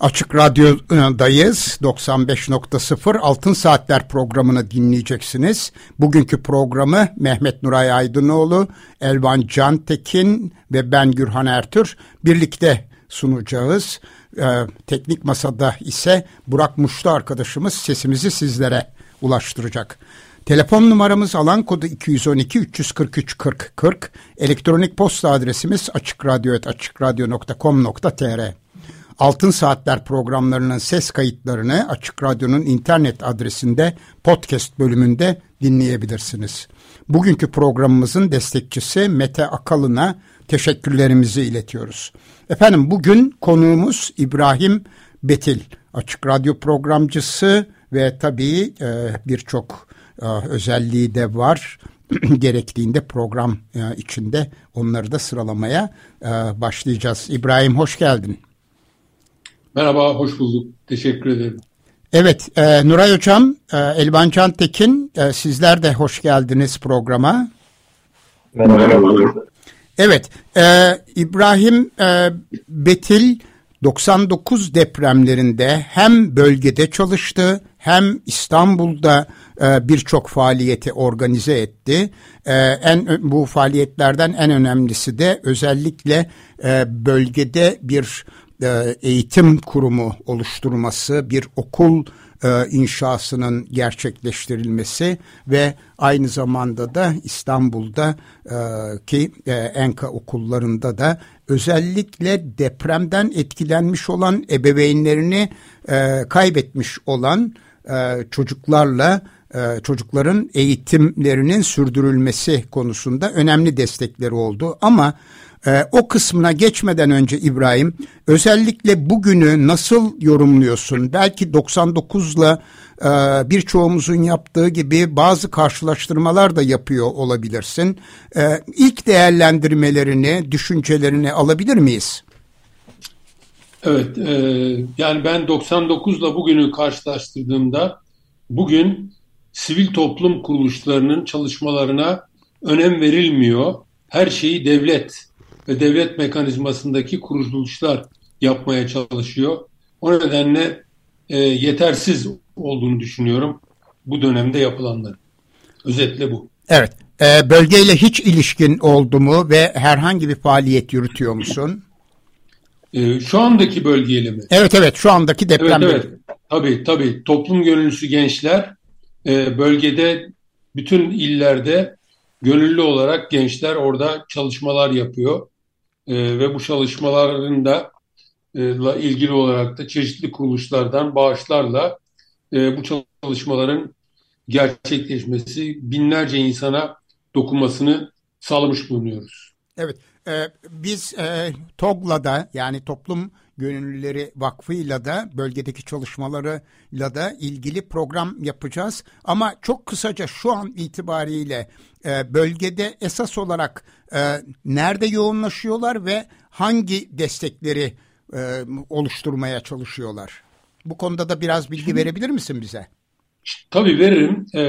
Açık Radyo'dayız. 95.0 Altın Saatler programını dinleyeceksiniz. Bugünkü programı Mehmet Nuray Aydınoğlu, Elvan Cantekin ve ben Gürhan Ertür birlikte sunacağız. Ee, teknik masada ise Burak Muşlu arkadaşımız sesimizi sizlere ulaştıracak. Telefon numaramız alan kodu 212 343 40 40. Elektronik posta adresimiz açıkradyo.com.tr Altın Saatler programlarının ses kayıtlarını Açık Radyo'nun internet adresinde podcast bölümünde dinleyebilirsiniz. Bugünkü programımızın destekçisi Mete Akalın'a teşekkürlerimizi iletiyoruz. Efendim bugün konuğumuz İbrahim Betil, Açık Radyo programcısı ve tabii e, birçok e, özelliği de var. Gerektiğinde program e, içinde onları da sıralamaya e, başlayacağız. İbrahim hoş geldin. Merhaba, hoş bulduk. Teşekkür ederim. Evet, e, Nuray Hocam, e, Elvan Tekin, e, sizler de hoş geldiniz programa. Merhaba. Evet, e, İbrahim e, Betil 99 depremlerinde hem bölgede çalıştı hem İstanbul'da e, birçok faaliyeti organize etti. E, en bu faaliyetlerden en önemlisi de özellikle e, bölgede bir e, eğitim kurumu oluşturması, bir okul e, inşasının gerçekleştirilmesi ve aynı zamanda da İstanbul'da e, ki Enka okullarında da özellikle depremden etkilenmiş olan ebeveynlerini kaybetmiş olan çocuklarla çocukların eğitimlerinin sürdürülmesi konusunda önemli destekleri oldu. Ama ee, o kısmına geçmeden önce İbrahim özellikle bugünü nasıl yorumluyorsun? Belki 99'la e, birçoğumuzun yaptığı gibi bazı karşılaştırmalar da yapıyor olabilirsin. E, ilk değerlendirmelerini, düşüncelerini alabilir miyiz? Evet, e, yani ben 99'la bugünü karşılaştırdığımda bugün sivil toplum kuruluşlarının çalışmalarına önem verilmiyor. Her şeyi devlet ve devlet mekanizmasındaki kuruluşlar yapmaya çalışıyor. O nedenle e, yetersiz olduğunu düşünüyorum bu dönemde yapılanların. Özetle bu. Evet. E, bölgeyle hiç ilişkin oldu mu ve herhangi bir faaliyet yürütüyor musun? E, şu andaki bölgeyle mi? Evet evet şu andaki deprem. Evet evet. Tabii tabii. Toplum gönüllüsü gençler e, bölgede bütün illerde gönüllü olarak gençler orada çalışmalar yapıyor e, ve bu çalışmaların da e, ilgili olarak da çeşitli kuruluşlardan bağışlarla e, bu çalışmaların gerçekleşmesi binlerce insana dokunmasını sağlamış bulunuyoruz. Evet, e, biz e, TOG'la yani Toplum Gönüllüleri Vakfı'yla da bölgedeki çalışmalarıyla da ilgili program yapacağız. Ama çok kısaca şu an itibariyle e, bölgede esas olarak e, nerede yoğunlaşıyorlar ve hangi destekleri e, oluşturmaya çalışıyorlar? Bu konuda da biraz bilgi Şimdi, verebilir misin bize? Tabii veririm. E,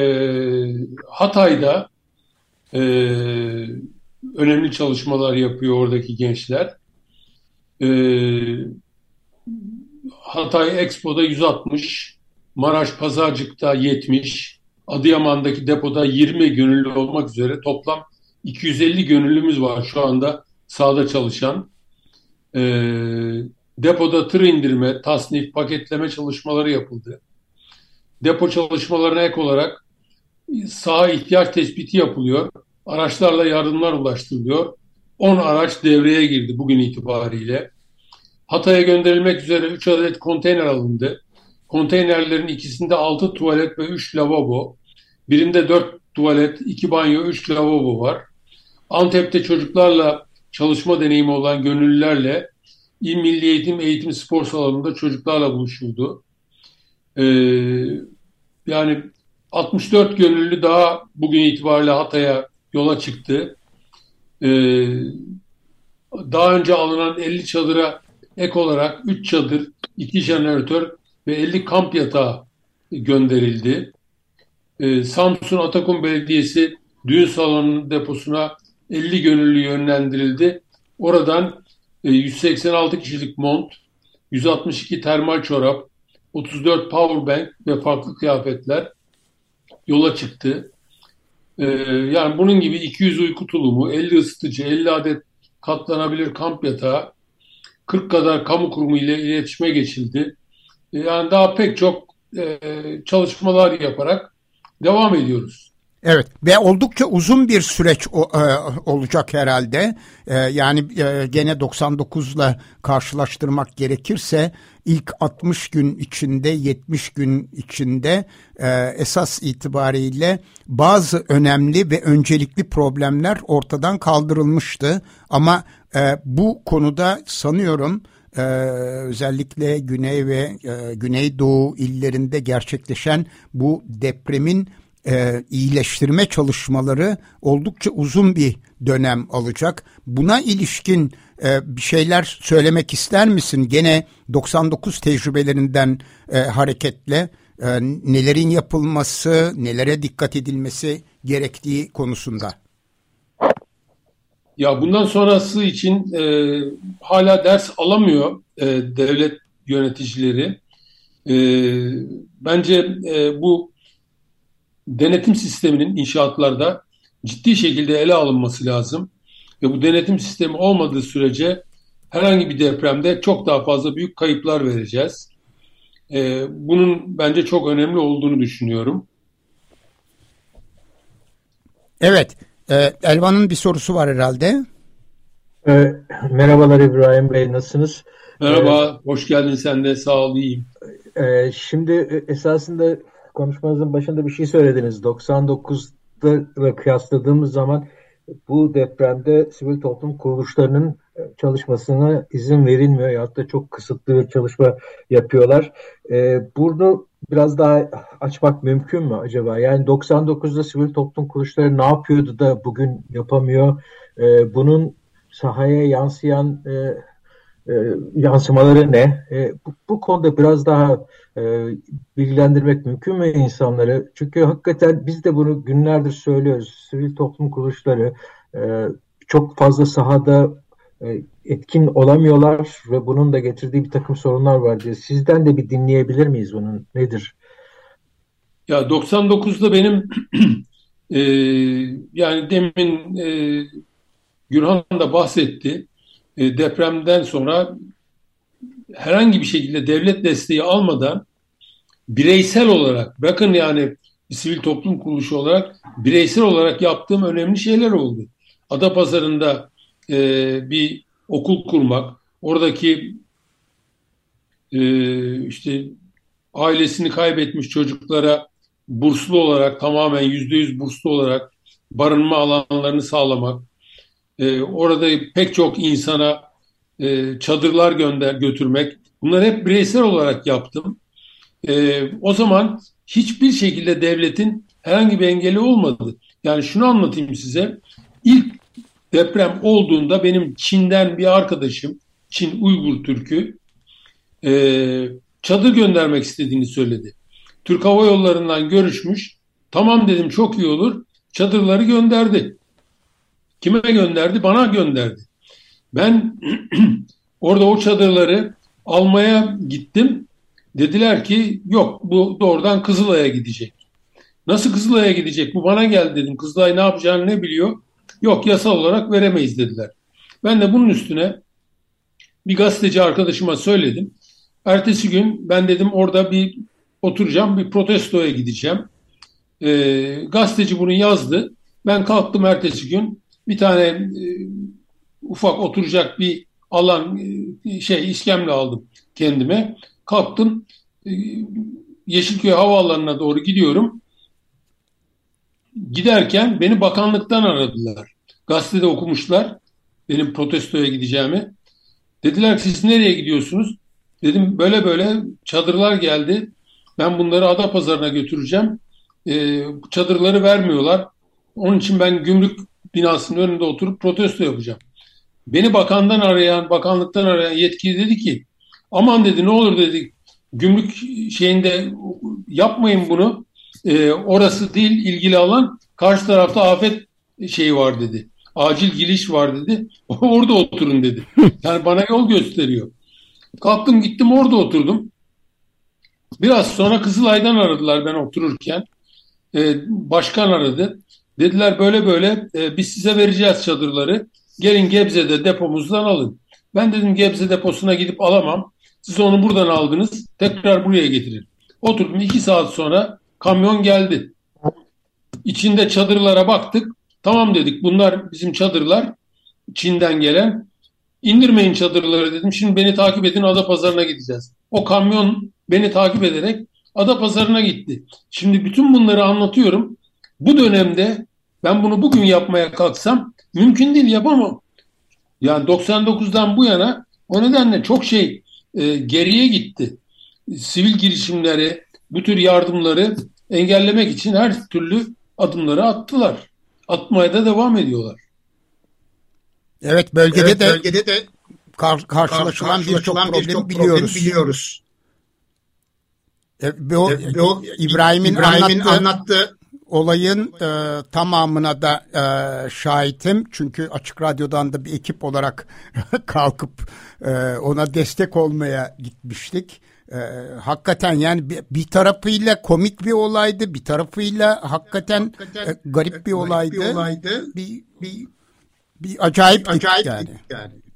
Hatay'da e, önemli çalışmalar yapıyor oradaki gençler. E, Hatay Expo'da 160, Maraş Pazarcık'ta 70, Adıyaman'daki depoda 20 gönüllü olmak üzere toplam 250 gönüllümüz var şu anda sahada çalışan. E, depoda tır indirme, tasnif, paketleme çalışmaları yapıldı. Depo çalışmalarına ek olarak saha ihtiyaç tespiti yapılıyor. Araçlarla yardımlar ulaştırılıyor. 10 araç devreye girdi bugün itibariyle. Hatay'a gönderilmek üzere 3 adet konteyner alındı. Konteynerlerin ikisinde 6 tuvalet ve 3 lavabo, birinde 4 tuvalet, iki banyo, üç lavabo var. Antep'te çocuklarla çalışma deneyimi olan gönüllülerle İl Milli Eğitim Eğitim Spor Salonu'nda çocuklarla buluşuldu. Ee, yani 64 gönüllü daha bugün itibariyle Hatay'a yola çıktı. Ee, daha önce alınan 50 çadıra ek olarak 3 çadır, 2 jeneratör ve 50 kamp yatağı gönderildi. Ee, Samsun Atakum Belediyesi düğün salonunun deposuna 50 gönüllü yönlendirildi. Oradan 186 e, kişilik mont, 162 termal çorap, 34 powerbank ve farklı kıyafetler yola çıktı. Ee, yani bunun gibi 200 uyku tulumu, 50 ısıtıcı, 50 adet katlanabilir kamp yatağı, 40 kadar kamu kurumu ile iletişime geçildi. Ee, yani daha pek çok e, çalışmalar yaparak devam ediyoruz. Evet ve oldukça uzun bir süreç e, olacak herhalde. E, yani e, gene 99 ile karşılaştırmak gerekirse ilk 60 gün içinde 70 gün içinde esas itibariyle bazı önemli ve öncelikli problemler ortadan kaldırılmıştı. Ama bu konuda sanıyorum özellikle güney ve güneydoğu illerinde gerçekleşen bu depremin e, iyileştirme çalışmaları oldukça uzun bir dönem alacak. Buna ilişkin e, bir şeyler söylemek ister misin? Gene 99 tecrübelerinden e, hareketle e, nelerin yapılması, nelere dikkat edilmesi gerektiği konusunda. Ya bundan sonrası için e, hala ders alamıyor e, devlet yöneticileri. E, bence e, bu denetim sisteminin inşaatlarda ciddi şekilde ele alınması lazım. Ve bu denetim sistemi olmadığı sürece herhangi bir depremde çok daha fazla büyük kayıplar vereceğiz. Ee, bunun bence çok önemli olduğunu düşünüyorum. Evet, e, Elvan'ın bir sorusu var herhalde. E, merhabalar İbrahim Bey, nasılsınız? Merhaba, e, hoş geldin sen de, sağ ol, iyiyim. E, şimdi e, esasında konuşmanızın başında bir şey söylediniz. 99'da kıyasladığımız zaman bu depremde sivil toplum kuruluşlarının e, çalışmasına izin verilmiyor ya da çok kısıtlı bir çalışma yapıyorlar. Ee, bunu biraz daha açmak mümkün mü acaba? Yani 99'da sivil toplum kuruluşları ne yapıyordu da bugün yapamıyor? Ee, bunun sahaya yansıyan e, e, yansımaları ne? E, bu, bu konuda biraz daha e, bilgilendirmek mümkün mü insanları? Çünkü hakikaten biz de bunu günlerdir söylüyoruz. Sivil toplum kuruluşları e, çok fazla sahada e, etkin olamıyorlar ve bunun da getirdiği bir takım sorunlar var diye. Sizden de bir dinleyebilir miyiz bunun? Nedir? Ya 99'da benim e, yani demin e, Gürhan da bahsetti. E, depremden sonra herhangi bir şekilde devlet desteği almadan bireysel olarak bakın yani bir sivil toplum kuruluşu olarak bireysel olarak yaptığım önemli şeyler oldu. Adapazarı'nda e, bir okul kurmak, oradaki e, işte ailesini kaybetmiş çocuklara burslu olarak tamamen yüzde yüz burslu olarak barınma alanlarını sağlamak, e, orada pek çok insana e, çadırlar gönder götürmek bunları hep bireysel olarak yaptım. E, o zaman hiçbir şekilde devletin herhangi bir engeli olmadı. Yani şunu anlatayım size. İlk deprem olduğunda benim Çin'den bir arkadaşım, Çin Uygur Türk'ü e, çadır göndermek istediğini söyledi. Türk Hava Yolları'ndan görüşmüş. Tamam dedim çok iyi olur. Çadırları gönderdi. Kime gönderdi? Bana gönderdi. Ben orada o çadırları almaya gittim. Dediler ki yok bu doğrudan Kızılay'a gidecek. Nasıl Kızılay'a gidecek? Bu bana geldi dedim. Kızılay ne yapacağını ne biliyor? Yok yasal olarak veremeyiz dediler. Ben de bunun üstüne bir gazeteci arkadaşıma söyledim. Ertesi gün ben dedim orada bir oturacağım, bir protestoya gideceğim. E, gazeteci bunu yazdı. Ben kalktım ertesi gün bir tane e, ufak oturacak bir alan e, şey iskemle aldım kendime. Kalktım e, Yeşilköy Havaalanı'na doğru gidiyorum. giderken beni bakanlıktan aradılar. Gazetede okumuşlar benim protestoya gideceğimi. Dediler siz nereye gidiyorsunuz? Dedim böyle böyle çadırlar geldi. Ben bunları ada pazarına götüreceğim. Ee, çadırları vermiyorlar. Onun için ben gümrük binasının önünde oturup protesto yapacağım. Beni bakandan arayan, bakanlıktan arayan yetkili dedi ki aman dedi ne olur dedi gümrük şeyinde yapmayın bunu. Ee, orası değil ilgili alan karşı tarafta afet şeyi var dedi. Acil giriş var dedi. Orada oturun dedi. Yani bana yol gösteriyor. Kalktım gittim orada oturdum. Biraz sonra Kızılay'dan aradılar ben otururken. Ee, başkan aradı. Dediler böyle böyle e, biz size vereceğiz çadırları. Gelin Gebze'de depomuzdan alın. Ben dedim Gebze deposuna gidip alamam. Siz onu buradan aldınız. Tekrar buraya getirin. Oturdum iki saat sonra kamyon geldi. İçinde çadırlara baktık. Tamam dedik bunlar bizim çadırlar. Çin'den gelen. İndirmeyin çadırları dedim. Şimdi beni takip edin Adapazarı'na gideceğiz. O kamyon beni takip ederek Adapazarı'na gitti. Şimdi bütün bunları anlatıyorum. Bu dönemde ben bunu bugün yapmaya kalksam mümkün değil yapamam. Yani 99'dan bu yana o nedenle çok şey e, geriye gitti. Sivil girişimleri, bu tür yardımları engellemek için her türlü adımları attılar. Atmaya da devam ediyorlar. Evet bölgede evet, de bölgede de kar, karşılaşılan birçok bir problemi bir biliyoruz. biliyoruz. E, bu, e, bu İbrahim'in İbrahim anlattığı, anlattığı olayın e, tamamına da e, şahitim. Çünkü Açık Radyo'dan da bir ekip olarak kalkıp e, ona destek olmaya gitmiştik. E, hakikaten yani bir, bir tarafıyla komik bir olaydı, bir tarafıyla hakikaten, hakikaten e, garip bir olaydı. Bir, olaydı. bir, bir, bir acayip, acayip yani. yani.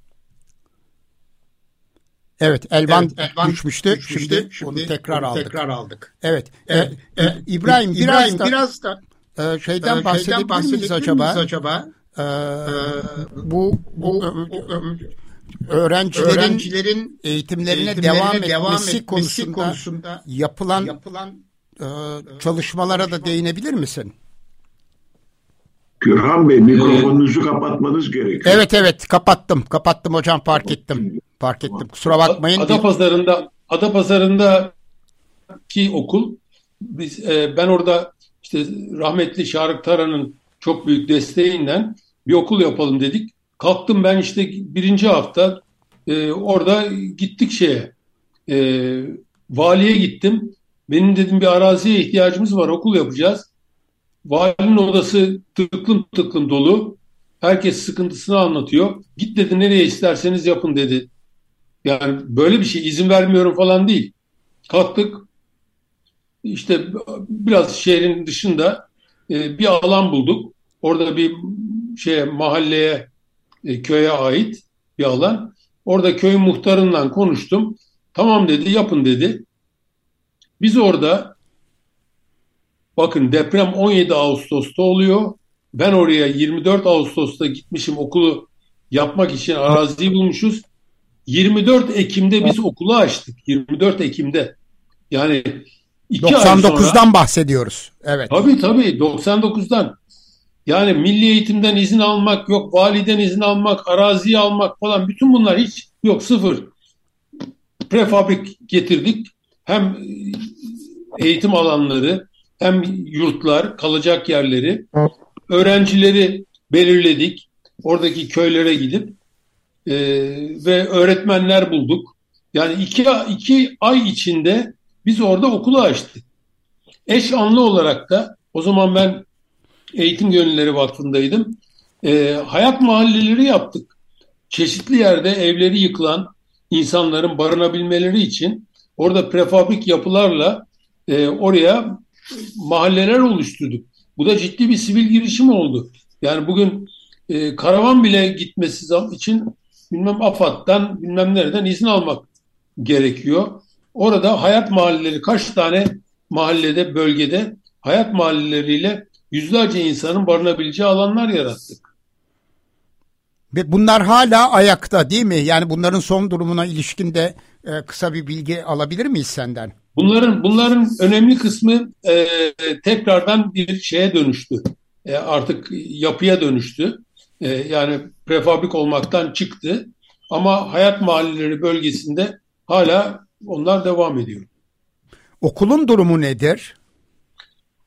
Evet Elvan, evet, Elvan düşmüştü. düşmüştü. Şimdi, Şimdi onu tekrar onu aldık. Tekrar aldık. Evet. evet. E, e, İbrahim, İbrahim biraz da, biraz da e, şeyden, e, bahsedebilir, bahsedebilir miyiz acaba? Miyiz acaba? E, bu, bu öğrencilerin, öğrencilerin eğitimlerine, eğitimlerine devam, etmesi, devam etmesi konusunda, konusunda yapılan, yapılan e, çalışmalara da değinebilir misin? Gürhan Bey mikrofonunuzu kapatmanız gerekiyor. Evet evet kapattım. Kapattım hocam fark ettim. Fark ettim. Kusura bakmayın. Ada pazarında Ada pazarında ki okul biz e, ben orada işte rahmetli Şarık Taran'ın çok büyük desteğinden bir okul yapalım dedik. Kalktım ben işte birinci hafta e, orada gittik şeye e, valiye gittim. Benim dedim bir araziye ihtiyacımız var okul yapacağız. Valinin odası tıklım tıklım dolu. Herkes sıkıntısını anlatıyor. Git dedi nereye isterseniz yapın dedi. Yani böyle bir şey izin vermiyorum falan değil. Kalktık işte biraz şehrin dışında e, bir alan bulduk. Orada bir şeye mahalleye e, köye ait bir alan. Orada köy muhtarından konuştum. Tamam dedi yapın dedi. Biz orada bakın deprem 17 Ağustos'ta oluyor. Ben oraya 24 Ağustos'ta gitmişim okulu yapmak için araziyi bulmuşuz. 24 Ekim'de biz okulu açtık. 24 Ekim'de. Yani 99'dan sonra, bahsediyoruz. Evet. Tabii tabii 99'dan. Yani milli eğitimden izin almak yok, validen izin almak, araziyi almak falan bütün bunlar hiç yok sıfır. Prefabrik getirdik. Hem eğitim alanları hem yurtlar, kalacak yerleri, öğrencileri belirledik. Oradaki köylere gidip e, ve öğretmenler bulduk. Yani iki, iki ay içinde biz orada okulu açtık. Eş anlı olarak da o zaman ben Eğitim Gönülleri Vakfı'ndaydım. E, hayat mahalleleri yaptık. Çeşitli yerde evleri yıkılan insanların barınabilmeleri için orada prefabrik yapılarla e, oraya mahalleler oluşturduk. Bu da ciddi bir sivil girişim oldu. Yani bugün e, karavan bile gitmesi için bilmem AFAD'dan bilmem nereden izin almak gerekiyor. Orada hayat mahalleleri kaç tane mahallede, bölgede hayat mahalleleriyle yüzlerce insanın barınabileceği alanlar yarattık. Ve bunlar hala ayakta değil mi? Yani bunların son durumuna ilişkin de e, kısa bir bilgi alabilir miyiz senden? Bunların bunların önemli kısmı e, tekrardan bir şeye dönüştü. E, artık yapıya dönüştü. E, yani prefabrik olmaktan çıktı. Ama hayat mahalleleri bölgesinde hala onlar devam ediyor. Okulun durumu nedir?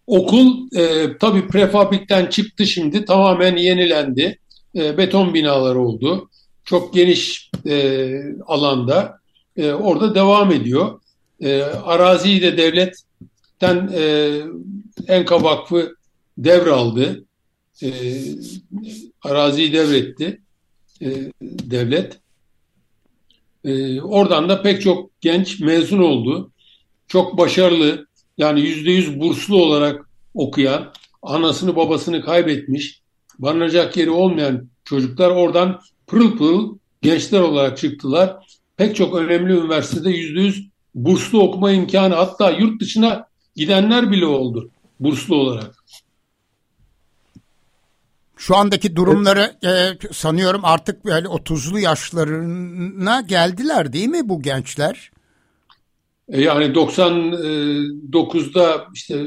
Okul e, tabii prefabrikten çıktı şimdi tamamen yenilendi. E, beton binalar oldu. Çok geniş e, alanda e, orada devam ediyor. E, araziyi de devletten e, Enka Vakfı devraldı. E, araziyi devretti e, devlet. E, oradan da pek çok genç mezun oldu. Çok başarılı, yani yüzde yüz burslu olarak okuyan, anasını babasını kaybetmiş, barınacak yeri olmayan çocuklar oradan pırıl pırıl gençler olarak çıktılar. Pek çok önemli üniversitede yüzde yüz burslu okuma imkanı hatta yurt dışına gidenler bile oldu burslu olarak. Şu andaki durumları evet. e, sanıyorum artık böyle 30'lu yaşlarına geldiler değil mi bu gençler? E, yani 99'da işte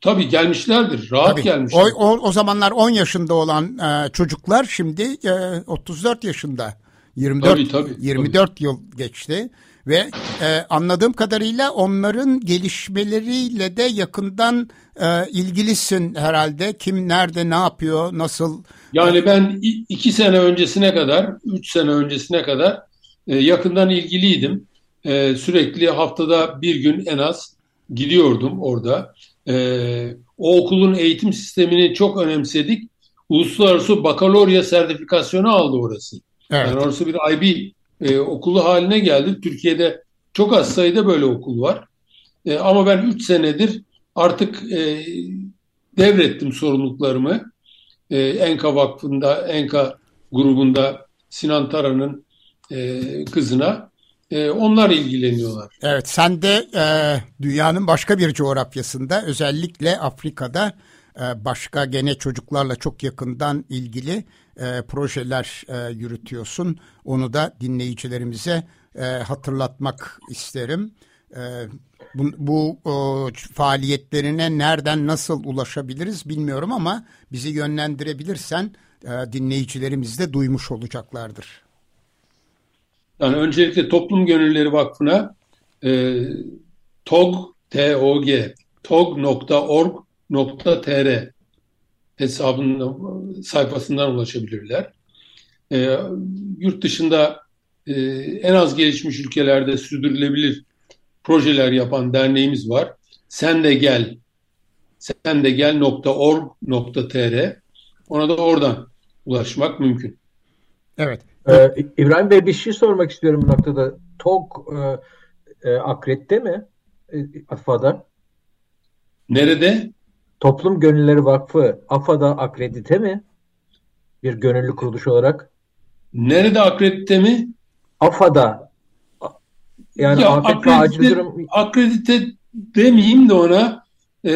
tabii gelmişlerdir. Rahat tabii. gelmişler. O, o, o zamanlar 10 yaşında olan e, çocuklar şimdi e, 34 yaşında. 24 tabii, tabii, 24 tabii. yıl geçti ve e, anladığım kadarıyla onların gelişmeleriyle de yakından e, ilgilisin herhalde. Kim nerede ne yapıyor, nasıl? Yani ben iki sene öncesine kadar, üç sene öncesine kadar e, yakından ilgiliydim. E, sürekli haftada bir gün en az gidiyordum orada. E, o okulun eğitim sistemini çok önemsedik. Uluslararası bakalorya sertifikasyonu aldı orası. Evet. Yani orası bir IB e, okulu haline geldi. Türkiye'de çok az sayıda böyle okul var. E, ama ben 3 senedir artık e, devrettim sorumluluklarımı. E, Enka Vakfı'nda, Enka grubunda Sinan Tara'nın e, kızına. E, onlar ilgileniyorlar. Evet, sen de e, dünyanın başka bir coğrafyasında, özellikle Afrika'da e, başka gene çocuklarla çok yakından ilgili e, projeler e, yürütüyorsun. Onu da dinleyicilerimize e, hatırlatmak isterim. E, bu, bu o, faaliyetlerine nereden nasıl ulaşabiliriz bilmiyorum ama bizi yönlendirebilirsen e, dinleyicilerimiz de duymuş olacaklardır. Yani öncelikle Toplum Gönülleri Vakfı'na e, tog, T-O-G, tog.org.tr hesabının sayfasından ulaşabilirler. E, yurt dışında e, en az gelişmiş ülkelerde sürdürülebilir projeler yapan derneğimiz var. Sen de gel sen de gel.org.tr ona da oradan ulaşmak mümkün. Evet. Ee, İbrahim Bey bir şey sormak istiyorum bu noktada. TOG e, e, akredite mi? E, AFA'da. Nerede? Toplum Gönülleri Vakfı AFA'da akredite mi? Bir gönüllü kuruluş olarak. Nerede akredite mi? AFA'da. Yani ya, akredite, acil durum... akredite demeyeyim de ona e,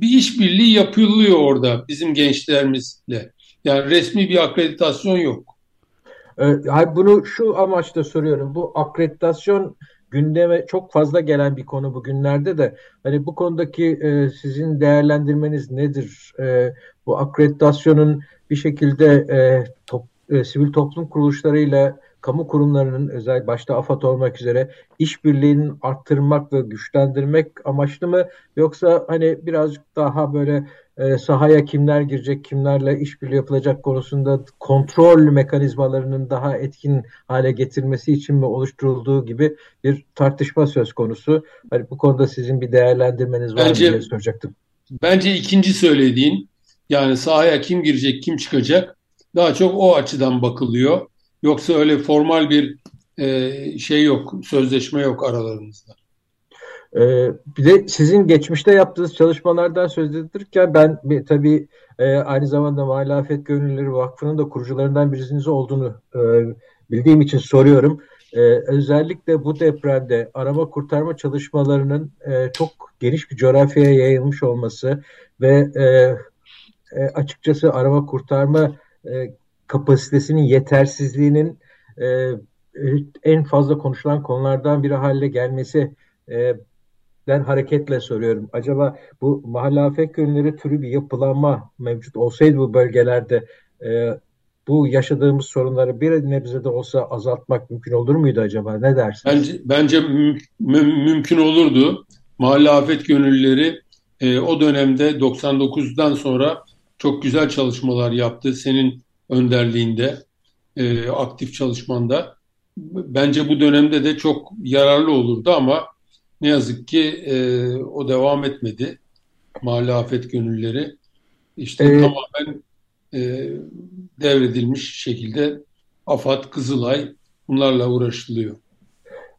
bir işbirliği yapılıyor orada bizim gençlerimizle. Yani resmi bir akreditasyon yok. E, bunu şu amaçla soruyorum. Bu akreditasyon gündeme çok fazla gelen bir konu bugünlerde de hani bu konudaki e, sizin değerlendirmeniz nedir? E, bu akreditasyonun bir şekilde e, top, e, sivil toplum kuruluşlarıyla kamu kurumlarının özel başta AFAD olmak üzere işbirliğinin arttırmak ve güçlendirmek amaçlı mı yoksa hani birazcık daha böyle e, sahaya kimler girecek, kimlerle işbirliği yapılacak konusunda kontrol mekanizmalarının daha etkin hale getirmesi için mi oluşturulduğu gibi bir tartışma söz konusu. Hani bu konuda sizin bir değerlendirmeniz var bence, mı diye soracaktım. Bence ikinci söylediğin yani sahaya kim girecek, kim çıkacak daha çok o açıdan bakılıyor. Yoksa öyle formal bir e, şey yok, sözleşme yok aralarımızda. Ee, bir de sizin geçmişte yaptığınız çalışmalardan söz edilirken ben bir, tabii e, aynı zamanda Muhalefet Gönüllüleri Vakfı'nın da kurucularından birisiniz olduğunu e, bildiğim için soruyorum. E, özellikle bu depremde arama kurtarma çalışmalarının e, çok geniş bir coğrafyaya yayılmış olması ve e, e, açıkçası arama kurtarma e, kapasitesinin yetersizliğinin e, en fazla konuşulan konulardan biri haline gelmesi e, hareketle soruyorum. Acaba bu mahalle afet gönülleri türü bir yapılanma mevcut olsaydı bu bölgelerde e, bu yaşadığımız sorunları bir nebze de olsa azaltmak mümkün olur muydu acaba? Ne dersiniz? Bence, bence müm, mümkün olurdu. Mahalle afet gönüllüleri e, o dönemde 99'dan sonra çok güzel çalışmalar yaptı. Senin önderliğinde, e, aktif çalışmanda. Bence bu dönemde de çok yararlı olurdu ama ne yazık ki e, o devam etmedi. Mahalle afet gönülleri. İşte ee, tamamen e, devredilmiş şekilde AFAD, Kızılay bunlarla uğraşılıyor.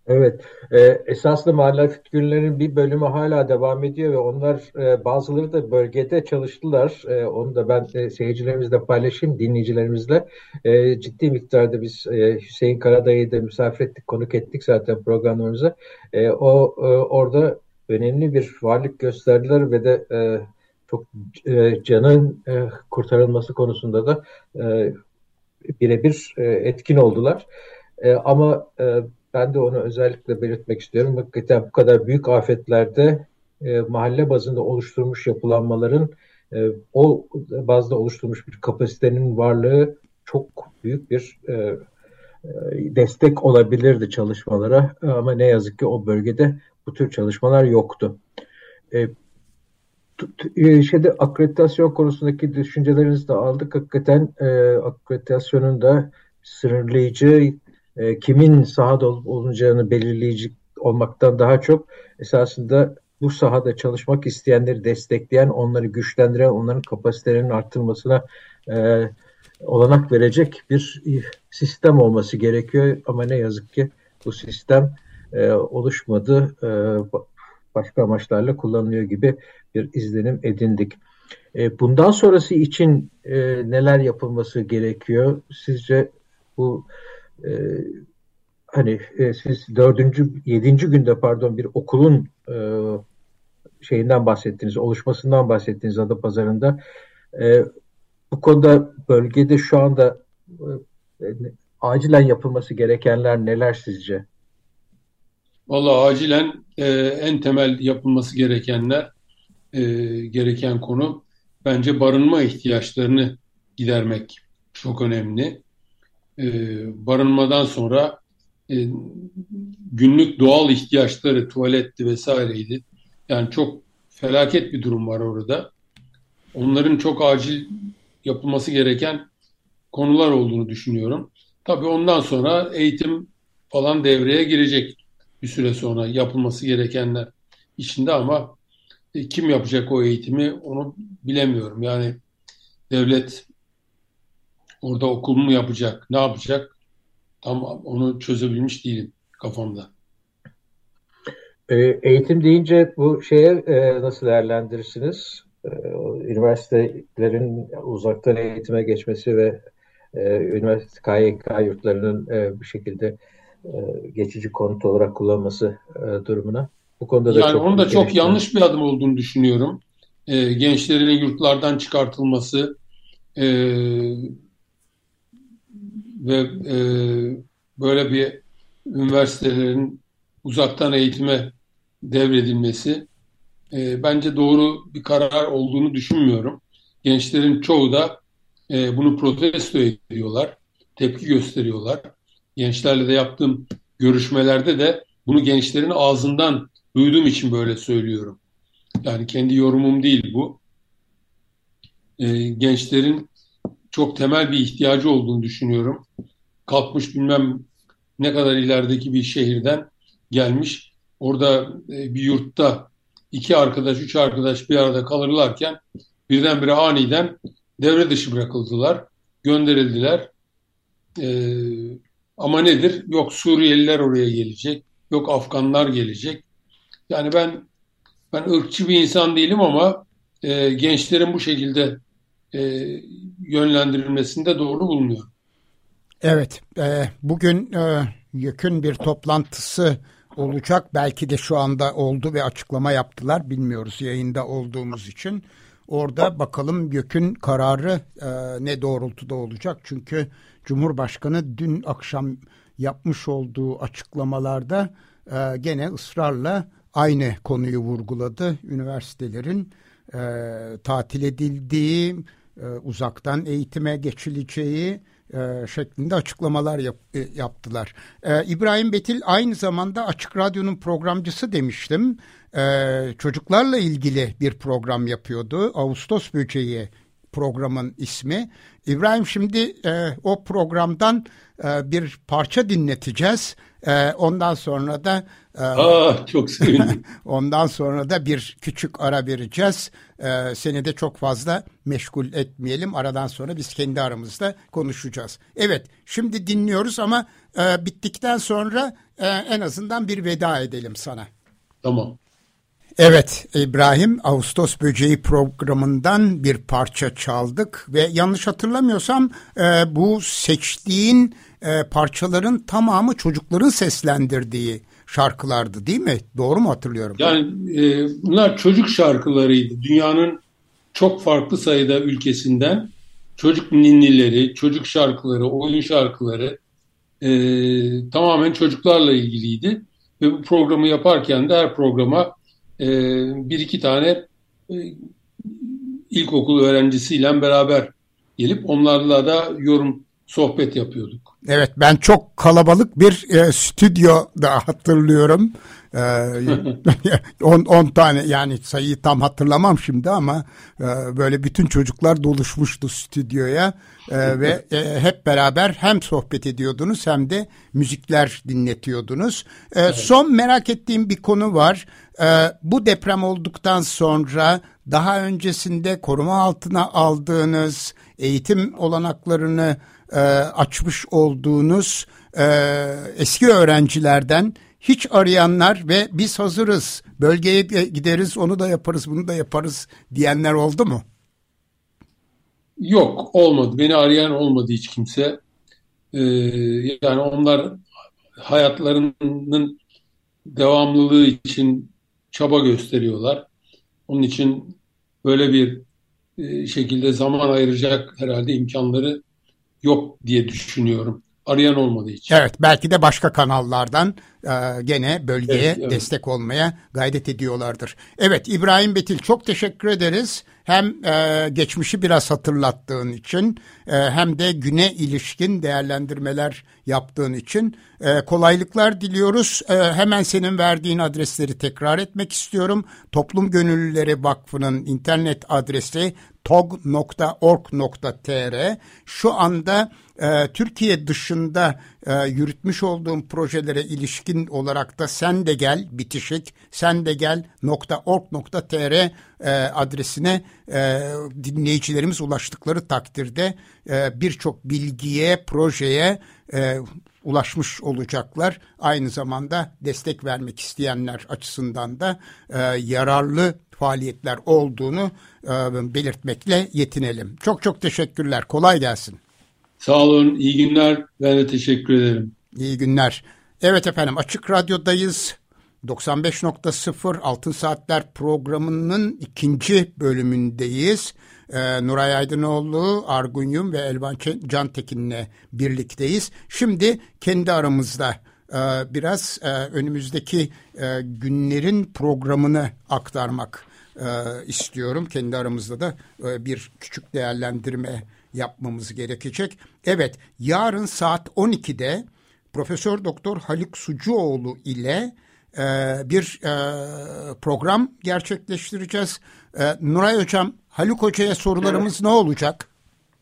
Evet, e, esaslı mahalle figürlerinin bir bölümü hala devam ediyor ve onlar e, bazıları da bölgede çalıştılar. E, onu da ben e, seyircilerimizle paylaşayım, dinleyicilerimizle. E, ciddi miktarda biz e, Hüseyin Karadayı'yı da misafir ettik, konuk ettik zaten programlarımıza. E, o e, orada önemli bir varlık gösterdiler ve de e, çok e, canın e, kurtarılması konusunda da e, birebir e, etkin oldular. E, ama e, ben de onu özellikle belirtmek istiyorum. Hakikaten bu kadar büyük afetlerde e, mahalle bazında oluşturmuş yapılanmaların e, o bazda oluşturmuş bir kapasitenin varlığı çok büyük bir e, e, destek olabilirdi çalışmalara. Ama ne yazık ki o bölgede bu tür çalışmalar yoktu. E, e şeyde akreditasyon konusundaki düşüncelerinizi de aldık. Hakikaten e, akreditasyonun da sınırlayıcı e, kimin sahada olup olunacağını belirleyici olmaktan daha çok esasında bu sahada çalışmak isteyenleri destekleyen, onları güçlendiren, onların kapasitelerinin arttırılmasına e, olanak verecek bir sistem olması gerekiyor. Ama ne yazık ki bu sistem e, oluşmadı. E, başka amaçlarla kullanılıyor gibi bir izlenim edindik. E, bundan sonrası için e, neler yapılması gerekiyor? Sizce bu e, hani e, siz dördüncü, yedinci günde pardon bir okulun e, şeyinden bahsettiniz, oluşmasından bahsettiniz Ada Pazarı'nda. E, bu konuda bölgede şu anda e, acilen yapılması gerekenler neler sizce? Valla acilen e, en temel yapılması gerekenler e, gereken konu bence barınma ihtiyaçlarını gidermek çok önemli e, barınmadan sonra e, günlük doğal ihtiyaçları tuvaletti vesaireydi. Yani çok felaket bir durum var orada. Onların çok acil yapılması gereken konular olduğunu düşünüyorum. Tabii ondan sonra eğitim falan devreye girecek bir süre sonra yapılması gerekenler içinde ama e, kim yapacak o eğitimi onu bilemiyorum. Yani devlet Orada okul mu yapacak? Ne yapacak? Tam onu çözebilmiş değilim kafamda. E, eğitim deyince bu şeye e, nasıl değerlendirirsiniz? E, üniversitelerin uzaktan eğitime geçmesi ve üniversite KYK yurtlarının bir şekilde geçici konut olarak kullanması durumuna. Bu konuda da yani çok onun da çok yanlış bir adım olduğunu düşünüyorum. gençlerin yurtlardan çıkartılması, ve e, böyle bir üniversitelerin uzaktan eğitime devredilmesi e, bence doğru bir karar olduğunu düşünmüyorum. Gençlerin çoğu da e, bunu protesto ediyorlar, tepki gösteriyorlar. Gençlerle de yaptığım görüşmelerde de bunu gençlerin ağzından duyduğum için böyle söylüyorum. Yani kendi yorumum değil bu. E, gençlerin çok temel bir ihtiyacı olduğunu düşünüyorum. Kalkmış bilmem ne kadar ilerideki bir şehirden gelmiş. Orada e, bir yurtta iki arkadaş, üç arkadaş bir arada kalırlarken birdenbire aniden devre dışı bırakıldılar, gönderildiler. Ee, ama nedir? Yok Suriyeliler oraya gelecek, yok Afganlar gelecek. Yani ben ben ırkçı bir insan değilim ama e, gençlerin bu şekilde e, yönlendirilmesinde doğru bulunuyor. Evet, e, bugün e, YÖK'ün bir toplantısı olacak. Belki de şu anda oldu ve açıklama yaptılar. Bilmiyoruz yayında olduğumuz için. Orada bakalım YÖK'ün kararı e, ne doğrultuda olacak. Çünkü Cumhurbaşkanı dün akşam yapmış olduğu açıklamalarda e, gene ısrarla aynı konuyu vurguladı. Üniversitelerin e, tatil edildiği, e, uzaktan eğitime geçileceği e, şeklinde açıklamalar yap, e, yaptılar. E, İbrahim Betil aynı zamanda Açık Radyo'nun programcısı demiştim. E, çocuklarla ilgili bir program yapıyordu. Ağustos Böceği programın ismi. İbrahim şimdi e, o programdan e, bir parça dinleteceğiz. E, ondan sonra da e, Aa, çok sevindim. ondan sonra da bir küçük ara vereceğiz. E, seni de çok fazla meşgul etmeyelim. Aradan sonra biz kendi aramızda konuşacağız. Evet şimdi dinliyoruz ama e, bittikten sonra e, en azından bir veda edelim sana. Tamam. Evet İbrahim Ağustos Böceği programından bir parça çaldık ve yanlış hatırlamıyorsam e, bu seçtiğin e, parçaların tamamı çocukların seslendirdiği şarkılardı değil mi? Doğru mu hatırlıyorum? Yani e, bunlar çocuk şarkılarıydı. Dünyanın çok farklı sayıda ülkesinden çocuk ninnileri, çocuk şarkıları, oyun şarkıları e, tamamen çocuklarla ilgiliydi. Ve bu programı yaparken de her programa e, bir iki tane e, ilkokul öğrencisiyle beraber gelip onlarla da yorum sohbet yapıyorduk. Evet ben çok kalabalık bir e, stüdyo da hatırlıyorum. 10 e, tane yani sayıyı tam hatırlamam şimdi ama e, böyle bütün çocuklar doluşmuştu stüdyoya e, ve e, hep beraber hem sohbet ediyordunuz hem de müzikler dinletiyordunuz. E, evet. Son merak ettiğim bir konu var. E, bu deprem olduktan sonra daha öncesinde koruma altına aldığınız eğitim olanaklarını e, açmış olduğunuz e, eski öğrencilerden hiç arayanlar ve biz hazırız bölgeye gideriz onu da yaparız bunu da yaparız diyenler oldu mu? Yok olmadı. Beni arayan olmadı hiç kimse. Ee, yani onlar hayatlarının devamlılığı için çaba gösteriyorlar. Onun için böyle bir e, şekilde zaman ayıracak herhalde imkanları yok diye düşünüyorum. Arayan olmadığı için. Evet belki de başka kanallardan e, gene bölgeye evet, evet. destek olmaya gayret ediyorlardır. Evet İbrahim Betil çok teşekkür ederiz. Hem e, geçmişi biraz hatırlattığın için e, hem de güne ilişkin değerlendirmeler yaptığın için e, kolaylıklar diliyoruz. E, hemen senin verdiğin adresleri tekrar etmek istiyorum. Toplum Gönüllüleri Vakfı'nın internet adresi tog.org.tr şu anda e, Türkiye dışında e, yürütmüş olduğum projelere ilişkin olarak da sen de gel bitişik sen de gel .org.tr e, adresine e, dinleyicilerimiz ulaştıkları takdirde e, birçok bilgiye projeye e, ulaşmış olacaklar. Aynı zamanda destek vermek isteyenler açısından da e, yararlı faaliyetler olduğunu belirtmekle yetinelim. Çok çok teşekkürler. Kolay gelsin. Sağ olun. İyi günler. Ben de teşekkür ederim. İyi günler. Evet efendim Açık Radyo'dayız. 95.0 Altın Saatler programının ikinci bölümündeyiz. Ee, Nuray Aydınoğlu, Argunyum ve Elvan Cantekin'le birlikteyiz. Şimdi kendi aramızda e, biraz e, önümüzdeki e, günlerin programını aktarmak e, istiyorum. Kendi aramızda da e, bir küçük değerlendirme yapmamız gerekecek. Evet, yarın saat 12'de Profesör Doktor Haluk Sucuoğlu ile e, bir e, program gerçekleştireceğiz. E, Nuray Hocam, Haluk Hoca'ya sorularımız evet. ne olacak?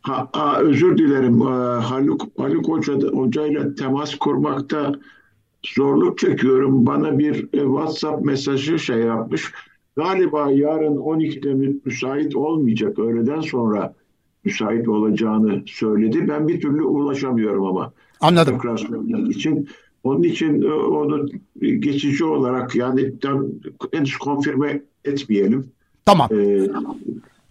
Ha, ha, özür dilerim. Ee, Haluk, Haluk Hoca, Hoca ile temas kurmakta zorluk çekiyorum. Bana bir e, WhatsApp mesajı şey yapmış. Galiba yarın 12'de müsait olmayacak. Öğleden sonra müsait olacağını söyledi. Ben bir türlü ulaşamıyorum ama. Anladım. Tekrar için. Onun için e, onu geçici olarak yani tam henüz konfirme etmeyelim. Tamam. Ee,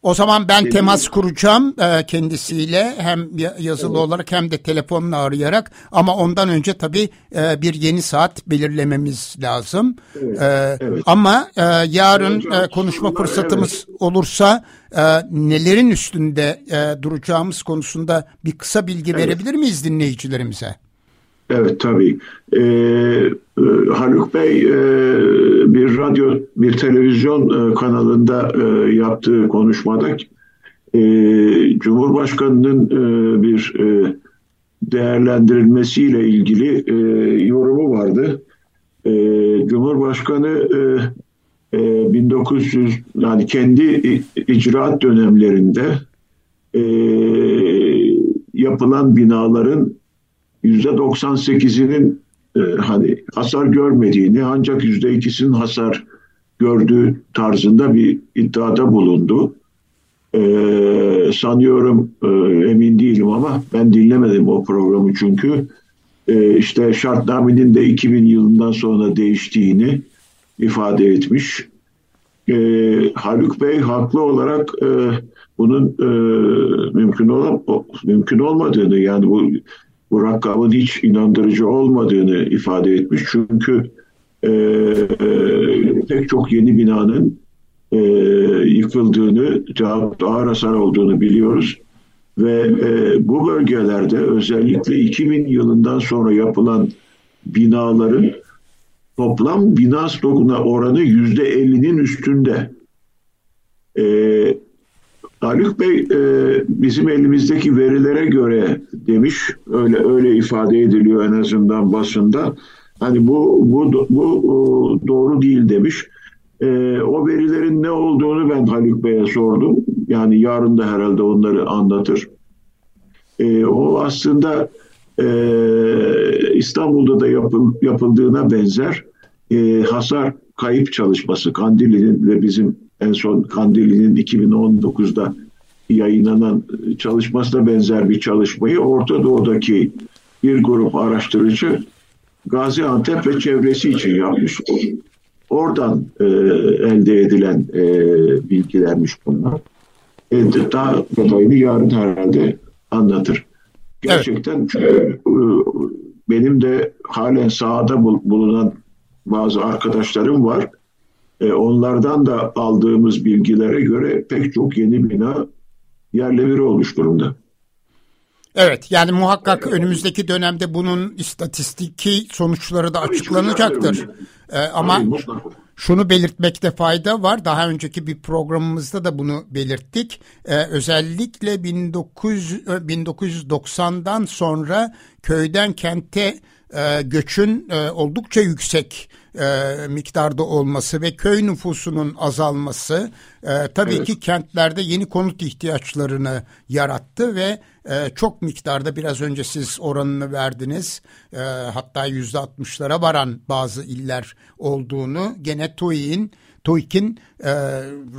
o zaman ben temas kuracağım e, kendisiyle hem yazılı evet. olarak hem de telefonla arayarak ama ondan önce tabii e, bir yeni saat belirlememiz lazım. Evet. E, evet. Ama e, yarın e, konuşma fırsatımız evet. olursa e, nelerin üstünde e, duracağımız konusunda bir kısa bilgi evet. verebilir miyiz dinleyicilerimize? Evet tabii. Ee, e, Haluk Bey e, bir radyo, bir televizyon e, kanalında yaptığı konuşmada Cumhurbaşkanı'nın bir değerlendirilmesiyle ilgili yorumu vardı. Cumhurbaşkanı e, e, 1900 yani kendi icraat dönemlerinde yapılan binaların %98'inin e, hani hasar görmediğini ancak yüzde ikisinin hasar gördüğü tarzında bir iddiada bulundu. Ee, sanıyorum e, emin değilim ama ben dinlemedim o programı çünkü e, işte şartnamenin de 2000 yılından sonra değiştiğini ifade etmiş. E, Haluk Bey haklı olarak e, bunun e, mümkün olan mümkün olmadığını yani bu bu rakamın hiç inandırıcı olmadığını ifade etmiş. Çünkü e, e, pek çok yeni binanın e, yıkıldığını, ağır hasar olduğunu biliyoruz. Ve e, bu bölgelerde özellikle 2000 yılından sonra yapılan binaların toplam bina stokuna oranı yüzde 50'nin üstünde. E, Bey e, bizim elimizdeki verilere göre demiş, öyle öyle ifade ediliyor en azından basında. Hani bu bu bu doğru değil demiş. E, o verilerin ne olduğunu ben Haluk Bey'e sordum. Yani yarın da herhalde onları anlatır. E, o aslında e, İstanbul'da da yapıl, yapıldığına benzer e, hasar kayıp çalışması Kandilli'nin ve bizim en son Kandilli'nin 2019'da yayınlanan çalışmasına benzer bir çalışmayı Orta Doğu'daki bir grup araştırıcı Gaziantep ve çevresi için yapmış. Oradan e, elde edilen e, bilgilermiş bunlar. E, daha detayını yarın herhalde anlatır. Gerçekten evet. e, benim de halen sahada bulunan bazı arkadaşlarım var. E, onlardan da aldığımız bilgilere göre pek çok yeni bina yerle bir olmuş durumda. Evet yani muhakkak önümüzdeki dönemde bunun istatistiki sonuçları da açıklanacaktır. Ee, ama şunu belirtmekte fayda var. Daha önceki bir programımızda da bunu belirttik. Ee, özellikle 1900, 1990'dan sonra köyden kente e, göçün e, oldukça yüksek e, miktarda olması ve köy nüfusunun azalması e, tabii evet. ki kentlerde yeni konut ihtiyaçlarını yarattı ve e, çok miktarda biraz önce siz oranını verdiniz e, hatta yüzde altmışlara varan bazı iller olduğunu gene TÜİ'nin TÜİK'in e,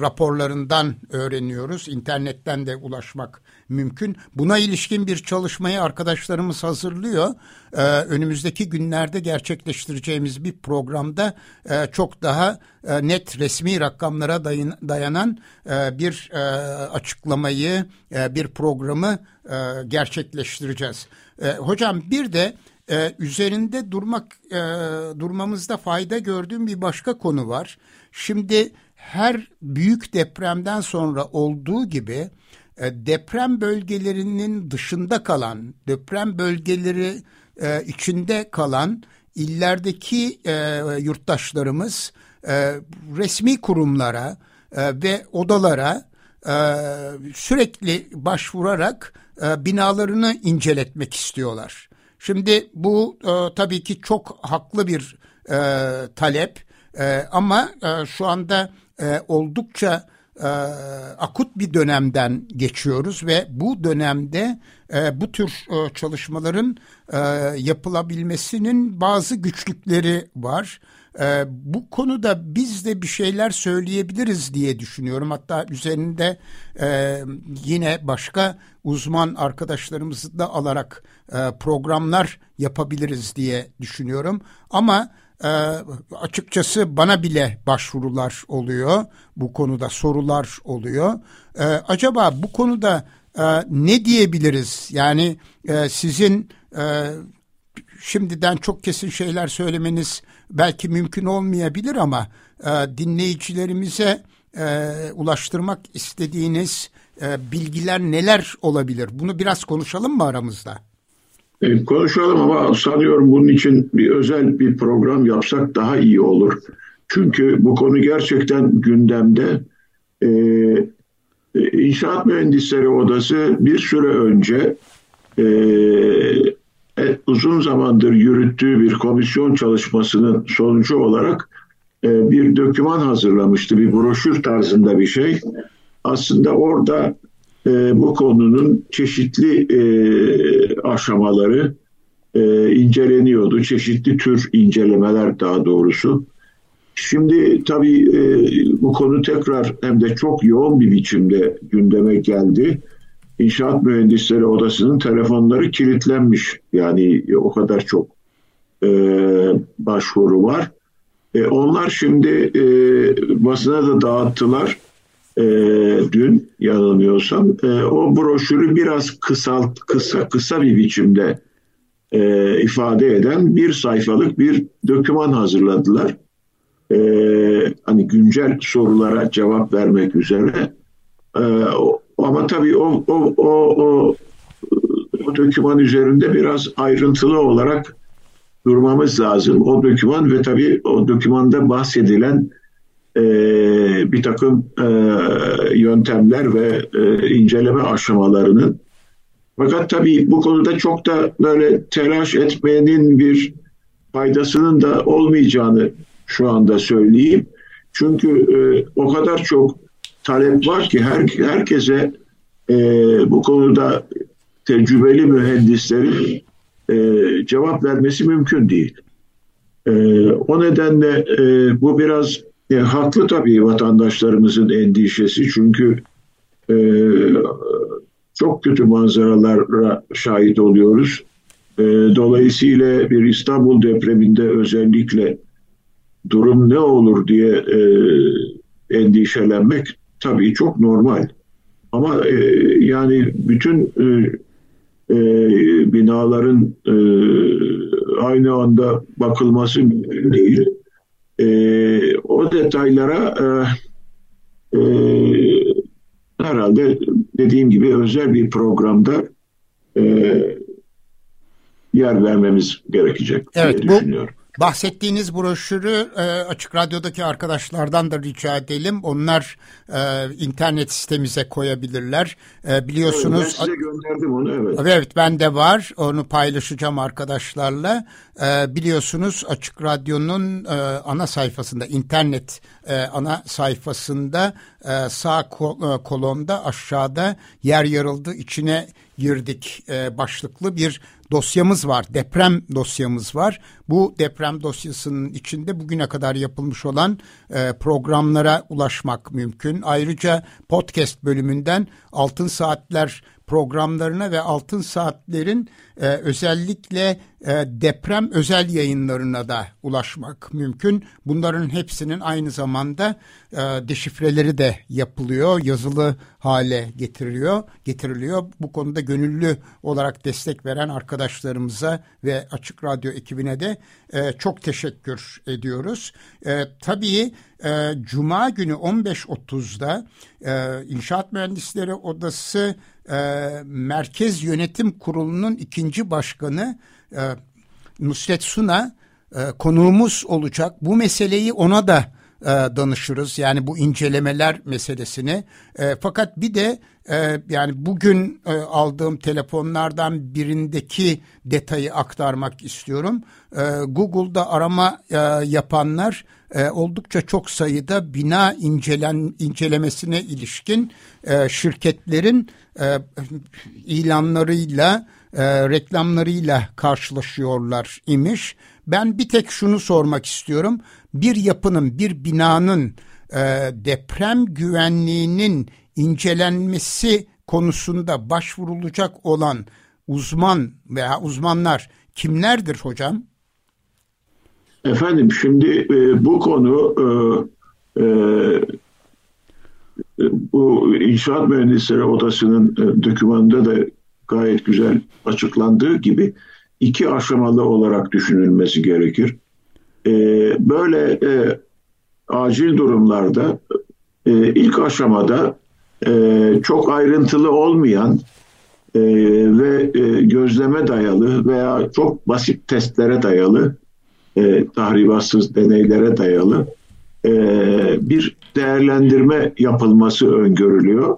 raporlarından öğreniyoruz. İnternetten de ulaşmak mümkün. Buna ilişkin bir çalışmayı arkadaşlarımız hazırlıyor. Ee, önümüzdeki günlerde gerçekleştireceğimiz bir programda e, çok daha e, net resmi rakamlara dayan, dayanan e, bir e, açıklamayı, e, bir programı e, gerçekleştireceğiz. E, hocam bir de e, üzerinde durmak e, durmamızda fayda gördüğüm bir başka konu var. Şimdi her büyük depremden sonra olduğu gibi deprem bölgelerinin dışında kalan, deprem bölgeleri e, içinde kalan illerdeki e, yurttaşlarımız resmi kurumlara ve odalara sürekli başvurarak binalarını inceletmek istiyorlar. Şimdi bu tabii ki çok haklı bir talep ama şu anda oldukça e, akut bir dönemden geçiyoruz ve bu dönemde e, bu tür e, çalışmaların e, yapılabilmesinin bazı güçlükleri var. E, bu konuda biz de bir şeyler söyleyebiliriz diye düşünüyorum. Hatta üzerinde e, yine başka uzman arkadaşlarımızı da alarak e, programlar yapabiliriz diye düşünüyorum. Ama e, açıkçası bana bile başvurular oluyor. Bu konuda sorular oluyor. E, acaba bu konuda e, ne diyebiliriz? Yani e, sizin e, şimdiden çok kesin şeyler söylemeniz belki mümkün olmayabilir ama e, dinleyicilerimize e, ulaştırmak istediğiniz e, bilgiler neler olabilir? Bunu biraz konuşalım mı aramızda? E, konuşalım ama sanıyorum bunun için bir özel bir program yapsak daha iyi olur. Çünkü bu konu gerçekten gündemde. E, e İnşaat Mühendisleri Odası bir süre önce e, e, uzun zamandır yürüttüğü bir komisyon çalışmasının sonucu olarak e, bir döküman hazırlamıştı. Bir broşür tarzında bir şey. Aslında orada e, bu konunun çeşitli e, aşamaları e, inceleniyordu. Çeşitli tür incelemeler daha doğrusu. Şimdi tabii e, bu konu tekrar hem de çok yoğun bir biçimde gündeme geldi. İnşaat Mühendisleri Odası'nın telefonları kilitlenmiş. Yani o kadar çok e, başvuru var. E, onlar şimdi e, basına da dağıttılar e, dün yanılmıyorsam. E, o broşürü biraz kısalt, kısa kısa bir biçimde e, ifade eden bir sayfalık bir doküman hazırladılar. E, hani güncel sorulara cevap vermek üzere. E, ama tabii o, o, o, o, o doküman üzerinde biraz ayrıntılı olarak durmamız lazım. O doküman ve tabii o dokümanda bahsedilen e, bir takım e, yöntemler ve e, inceleme aşamalarının fakat tabii bu konuda çok da böyle telaş etmenin bir faydasının da olmayacağını şu anda söyleyeyim. Çünkü e, o kadar çok talep var ki her, herkese e, bu konuda tecrübeli mühendislerin e, cevap vermesi mümkün değil. E, o nedenle e, bu biraz e, haklı tabii vatandaşlarımızın endişesi çünkü e, çok kötü manzaralara şahit oluyoruz. E, dolayısıyla bir İstanbul depreminde özellikle durum ne olur diye e, endişelenmek tabii çok normal. Ama e, yani bütün e, e, binaların e, aynı anda bakılması mümkün değil. E, o detaylara e, e, herhalde dediğim gibi özel bir programda e, yer vermemiz gerekecek evet, diye düşünüyorum. Bahsettiğiniz broşürü e, Açık Radyo'daki arkadaşlardan da rica edelim. Onlar e, internet sitemize koyabilirler. E, biliyorsunuz... Evet, ben size gönderdim onu evet. Evet ben de var. Onu paylaşacağım arkadaşlarla. E, biliyorsunuz Açık Radyo'nun e, ana sayfasında, internet e, ana sayfasında e, sağ kol, e, kolonda aşağıda yer yarıldı içine girdik e, başlıklı bir dosyamız var. Deprem dosyamız var. Bu deprem dosyasının içinde bugüne kadar yapılmış olan e, programlara ulaşmak mümkün. Ayrıca podcast bölümünden Altın Saatler programlarına ve Altın Saatler'in e, özellikle e, deprem özel yayınlarına da ulaşmak mümkün. Bunların hepsinin aynı zamanda e, deşifreleri de yapılıyor, yazılı hale getiriliyor, getiriliyor. Bu konuda gönüllü olarak destek veren arkadaşlarımıza ve Açık Radyo ekibine de e, çok teşekkür ediyoruz. E, tabii e, Cuma günü 15.30'da e, İnşaat Mühendisleri Odası e, Merkez Yönetim Kurulu'nun ikinci başkanı e, Nusret Suna e, konuğumuz olacak. Bu meseleyi ona da e, danışırız. Yani bu incelemeler meselesini. E, fakat bir de e, yani bugün e, aldığım telefonlardan birindeki detayı aktarmak istiyorum. E, Google'da arama e, yapanlar e, oldukça çok sayıda bina incelen incelemesine ilişkin şirketlerin ilanlarıyla, reklamlarıyla karşılaşıyorlar imiş. Ben bir tek şunu sormak istiyorum. Bir yapının, bir binanın deprem güvenliğinin incelenmesi konusunda başvurulacak olan uzman veya uzmanlar kimlerdir hocam? Efendim şimdi e, bu konu e, e, bu İnşaat Mühendisleri Odası'nın e, dokümanında da gayet güzel açıklandığı gibi iki aşamalı olarak düşünülmesi gerekir. E, böyle e, acil durumlarda e, ilk aşamada e, çok ayrıntılı olmayan e, ve e, gözleme dayalı veya çok basit testlere dayalı, e, tahribatsız deneylere dayalı e, bir değerlendirme yapılması öngörülüyor.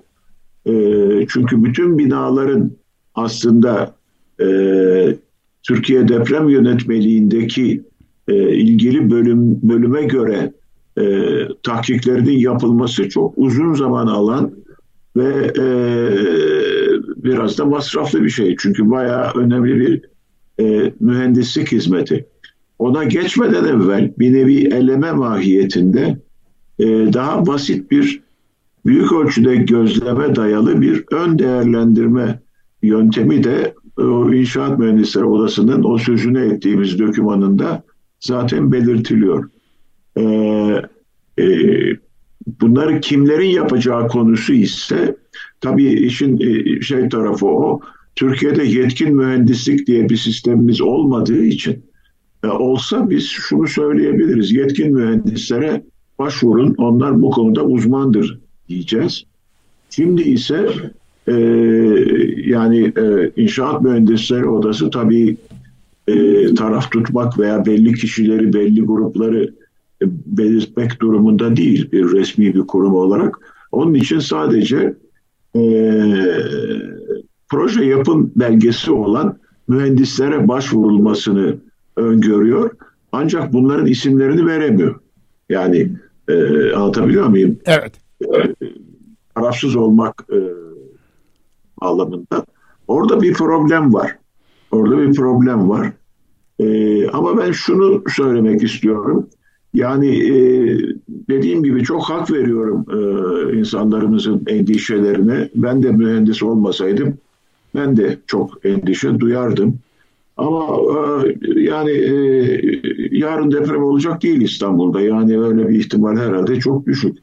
E, çünkü bütün binaların aslında e, Türkiye Deprem Yönetmeliğindeki e, ilgili bölüm bölüme göre e, tahkiklerinin yapılması çok uzun zaman alan ve e, biraz da masraflı bir şey. Çünkü bayağı önemli bir e, mühendislik hizmeti. Ona geçmeden evvel bir nevi eleme mahiyetinde e, daha basit bir büyük ölçüde gözleme dayalı bir ön değerlendirme yöntemi de o inşaat mühendisleri odasının o sözünü ettiğimiz dokümanında zaten belirtiliyor. Ee, e, bunları kimlerin yapacağı konusu ise tabii işin e, şey tarafı o. Türkiye'de yetkin mühendislik diye bir sistemimiz olmadığı için e, olsa biz şunu söyleyebiliriz. Yetkin mühendislere başvurun. Onlar bu konuda uzmandır diyeceğiz. Şimdi ise e, yani e, inşaat mühendisleri odası tabii e, taraf tutmak veya belli kişileri, belli grupları belirtmek durumunda değil bir resmi bir kurum olarak. Onun için sadece e, proje yapım belgesi olan mühendislere başvurulmasını öngörüyor. Ancak bunların isimlerini veremiyor. Yani e, anlatabiliyor muyum? Evet. E, tarafsız olmak e, bağlamında. Orada bir problem var. Orada bir problem var. E, ama ben şunu söylemek istiyorum. Yani e, dediğim gibi çok hak veriyorum e, insanlarımızın endişelerine. Ben de mühendis olmasaydım ben de çok endişe duyardım. Ama e, yani e, yarın deprem olacak değil İstanbul'da. Yani öyle bir ihtimal herhalde çok düşük.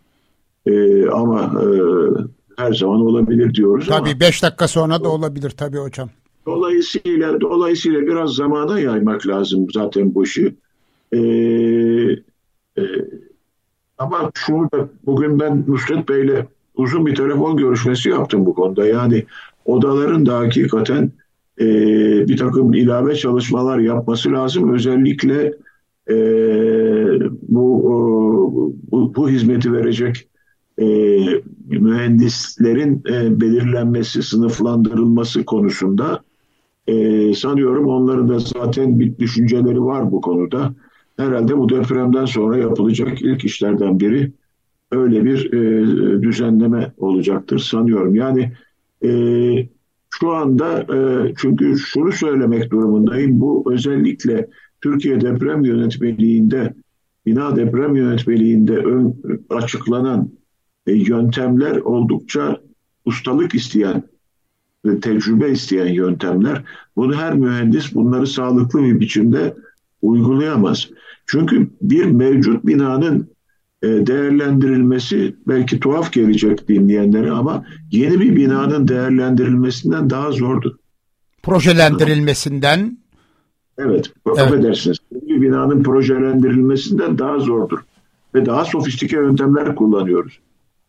E, ama e, her zaman olabilir diyoruz Tabii 5 dakika sonra da olabilir tabii hocam. Dolayısıyla dolayısıyla biraz zamana yaymak lazım zaten bu işi. Ee, e, ama şunu da bugün ben Nusret Bey'le uzun bir telefon görüşmesi yaptım bu konuda. Yani odaların da hakikaten e, bir takım ilave çalışmalar yapması lazım. Özellikle e, bu, bu, bu hizmeti verecek e, mühendislerin e, belirlenmesi, sınıflandırılması konusunda e, sanıyorum onların da zaten bir düşünceleri var bu konuda. Herhalde bu depremden sonra yapılacak ilk işlerden biri öyle bir e, düzenleme olacaktır sanıyorum. Yani e, şu anda e, çünkü şunu söylemek durumundayım. Bu özellikle Türkiye deprem yönetmeliğinde, bina deprem yönetmeliğinde ön, açıklanan e, yöntemler oldukça ustalık isteyen ve tecrübe isteyen yöntemler. Bunu her mühendis bunları sağlıklı bir biçimde uygulayamaz. Çünkü bir mevcut binanın e, değerlendirilmesi belki tuhaf gelecek dinleyenlere ama yeni bir binanın değerlendirilmesinden daha zordur. Projelendirilmesinden Evet, evet. affedersiniz. Bir binanın projelendirilmesinden daha zordur. Ve daha sofistike yöntemler kullanıyoruz.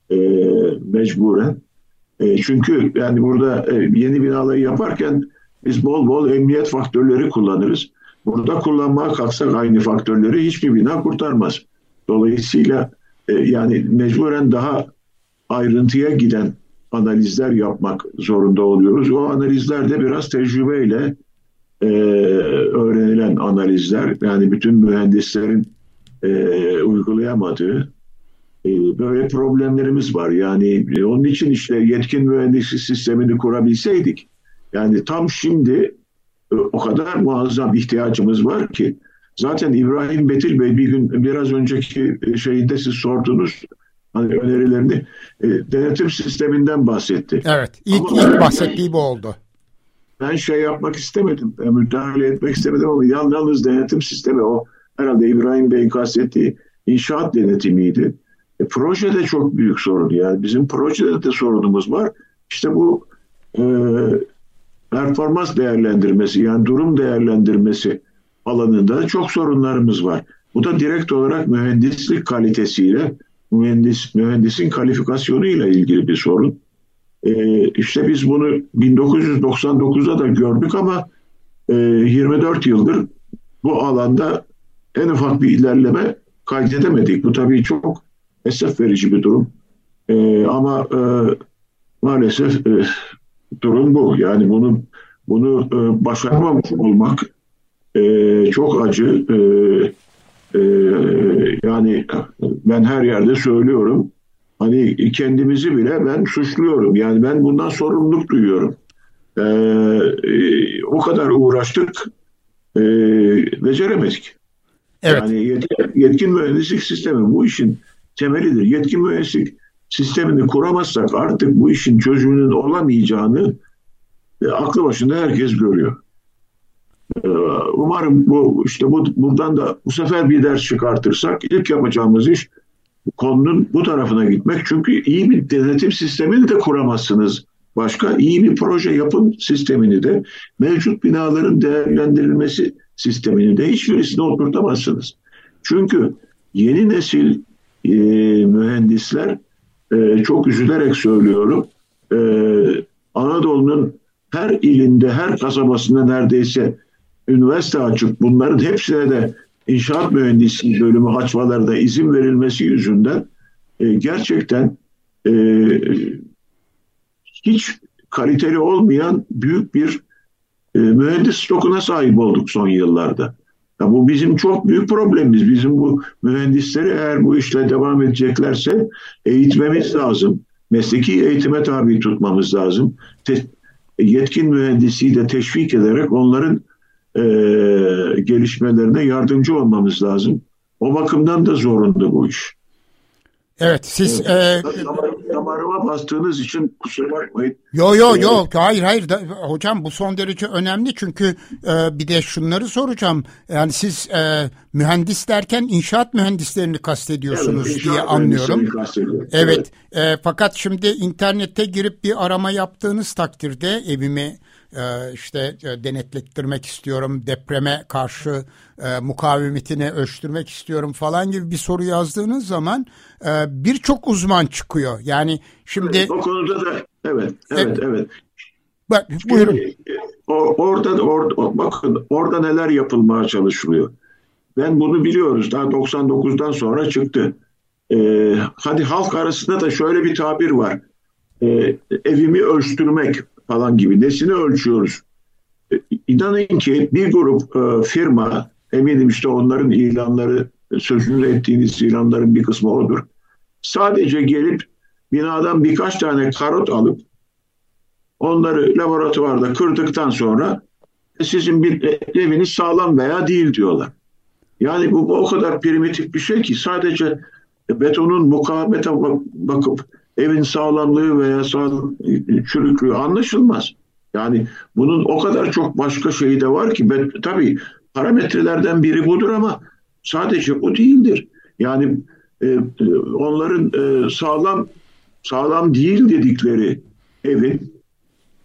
E, mecburen. E, çünkü yani burada e, yeni binaları yaparken biz bol bol emniyet faktörleri kullanırız. Burada kullanmaya kalksak aynı faktörleri hiçbir bina kurtarmaz. Dolayısıyla e, yani mecburen daha ayrıntıya giden analizler yapmak zorunda oluyoruz. O analizler de biraz tecrübeyle e, öğrenilen analizler. Yani bütün mühendislerin e, uygulayamadığı e, böyle problemlerimiz var. Yani e, onun için işte yetkin mühendislik sistemini kurabilseydik yani tam şimdi o kadar muazzam ihtiyacımız var ki zaten İbrahim Betil Bey bir gün biraz önceki şeyinde siz sordunuz hani önerilerini denetim sisteminden bahsetti. Evet ilk, ama, ilk bahsettiği bu oldu. Ben şey yapmak istemedim, müdahale etmek istemedim ama yalnız denetim sistemi o herhalde İbrahim Bey'in kastettiği inşaat denetimiydi. E, proje de çok büyük sorun. Yani bizim projede de sorunumuz var. İşte bu e, performans değerlendirmesi yani durum değerlendirmesi alanında çok sorunlarımız var. Bu da direkt olarak mühendislik kalitesiyle, mühendis mühendisin kalifikasyonuyla ilgili bir sorun. E, işte biz bunu 1999'da da gördük ama e, 24 yıldır bu alanda en ufak bir ilerleme kaydedemedik. Bu tabii çok esef verici bir durum. E, ama e, maalesef e, durum bu. Yani bunu bunu e, başaramamış olmak e, çok acı. E, e, yani ben her yerde söylüyorum. Hani kendimizi bile ben suçluyorum. Yani ben bundan sorumluluk duyuyorum. E, e, o kadar uğraştık, e, beceremedik. Evet. Yani yetkin, yetkin mühendislik sistemi bu işin temelidir. Yetkin mühendislik sistemini kuramazsak artık bu işin çözümünün olamayacağını e, aklı başında herkes görüyor. E, umarım bu işte bu buradan da bu sefer bir ders çıkartırsak ilk yapacağımız iş konunun bu tarafına gitmek. Çünkü iyi bir denetim sistemini de kuramazsınız. Başka iyi bir proje yapım sistemini de mevcut binaların değerlendirilmesi sistemini de hiçbirisine oturtamazsınız. Çünkü yeni nesil e, mühendisler e, çok üzülerek söylüyorum e, Anadolu'nun her ilinde, her kasabasında neredeyse üniversite açıp bunların hepsine de inşaat mühendisliği bölümü açmalarına izin verilmesi yüzünden e, gerçekten e, hiç kaliteli olmayan büyük bir e, mühendis stokuna sahip olduk son yıllarda. Ya bu bizim çok büyük problemimiz. Bizim bu mühendisleri eğer bu işle devam edeceklerse eğitmemiz lazım. Mesleki eğitime tabi tutmamız lazım. Te- yetkin mühendisliği de teşvik ederek onların e, gelişmelerine yardımcı olmamız lazım. O bakımdan da zorunlu bu iş. Evet siz evet. E, damarıma bastığınız için kusura bakmayın. Yo yo yo hayır hayır da, hocam bu son derece önemli çünkü e, bir de şunları soracağım. Yani siz e, mühendis derken inşaat mühendislerini kastediyorsunuz evet, diye anlıyorum. Evet, evet. E, fakat şimdi internette girip bir arama yaptığınız takdirde evimi işte e, denetlettirmek istiyorum, depreme karşı e, mukavemetini ölçtürmek istiyorum falan gibi bir soru yazdığınız zaman e, birçok uzman çıkıyor. Yani şimdi evet, o konuda da evet evet evet. Bak, buyurun. Orada, orada bakın orada neler yapılmaya çalışılıyor. Ben bunu biliyoruz. Daha 99'dan sonra çıktı. Ee, hadi halk arasında da şöyle bir tabir var. Ee, evimi ölçtürmek falan gibi. Nesini ölçüyoruz? Ee, inanın ki bir grup e, firma, eminim işte onların ilanları, sözünü ettiğiniz ilanların bir kısmı odur. Sadece gelip binadan birkaç tane karot alıp onları laboratuvarda kırdıktan sonra e, sizin bir e, eviniz sağlam veya değil diyorlar. Yani bu, bu o kadar primitif bir şey ki sadece betonun mukavemete bakıp evin sağlamlığı veya sağlam, çürüklüğü anlaşılmaz. Yani bunun o kadar çok başka şeyi de var ki ben, tabii parametrelerden biri budur ama sadece bu değildir. Yani e, onların e, sağlam sağlam değil dedikleri evin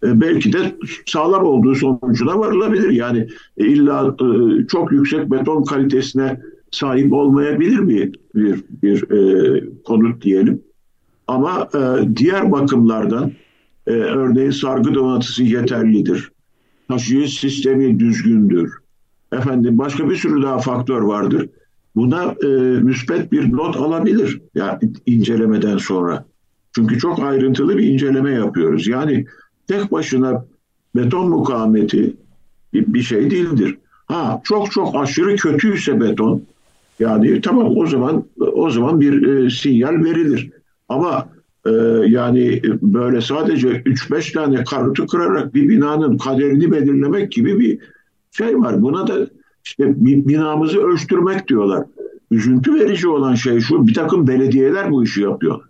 e, belki de sağlam olduğu sonucuna varılabilir. Yani e, illa e, çok yüksek beton kalitesine sahip olmayabilir mi bir, bir e, konut diyelim. Ama e, diğer bakımlardan e, örneğin sargı donatısı yeterlidir. Taşıyıcı sistemi düzgündür. Efendim başka bir sürü daha faktör vardır. Buna e, müspet bir not alabilir yani incelemeden sonra. Çünkü çok ayrıntılı bir inceleme yapıyoruz. Yani tek başına beton mukavemeti bir, şey değildir. Ha çok çok aşırı kötüyse beton yani tamam o zaman o zaman bir e, sinyal verilir. Ama e, yani böyle sadece 3-5 tane karutu kırarak bir binanın kaderini belirlemek gibi bir şey var. Buna da işte binamızı ölçtürmek diyorlar. Üzüntü verici olan şey şu bir takım belediyeler bu işi yapıyor.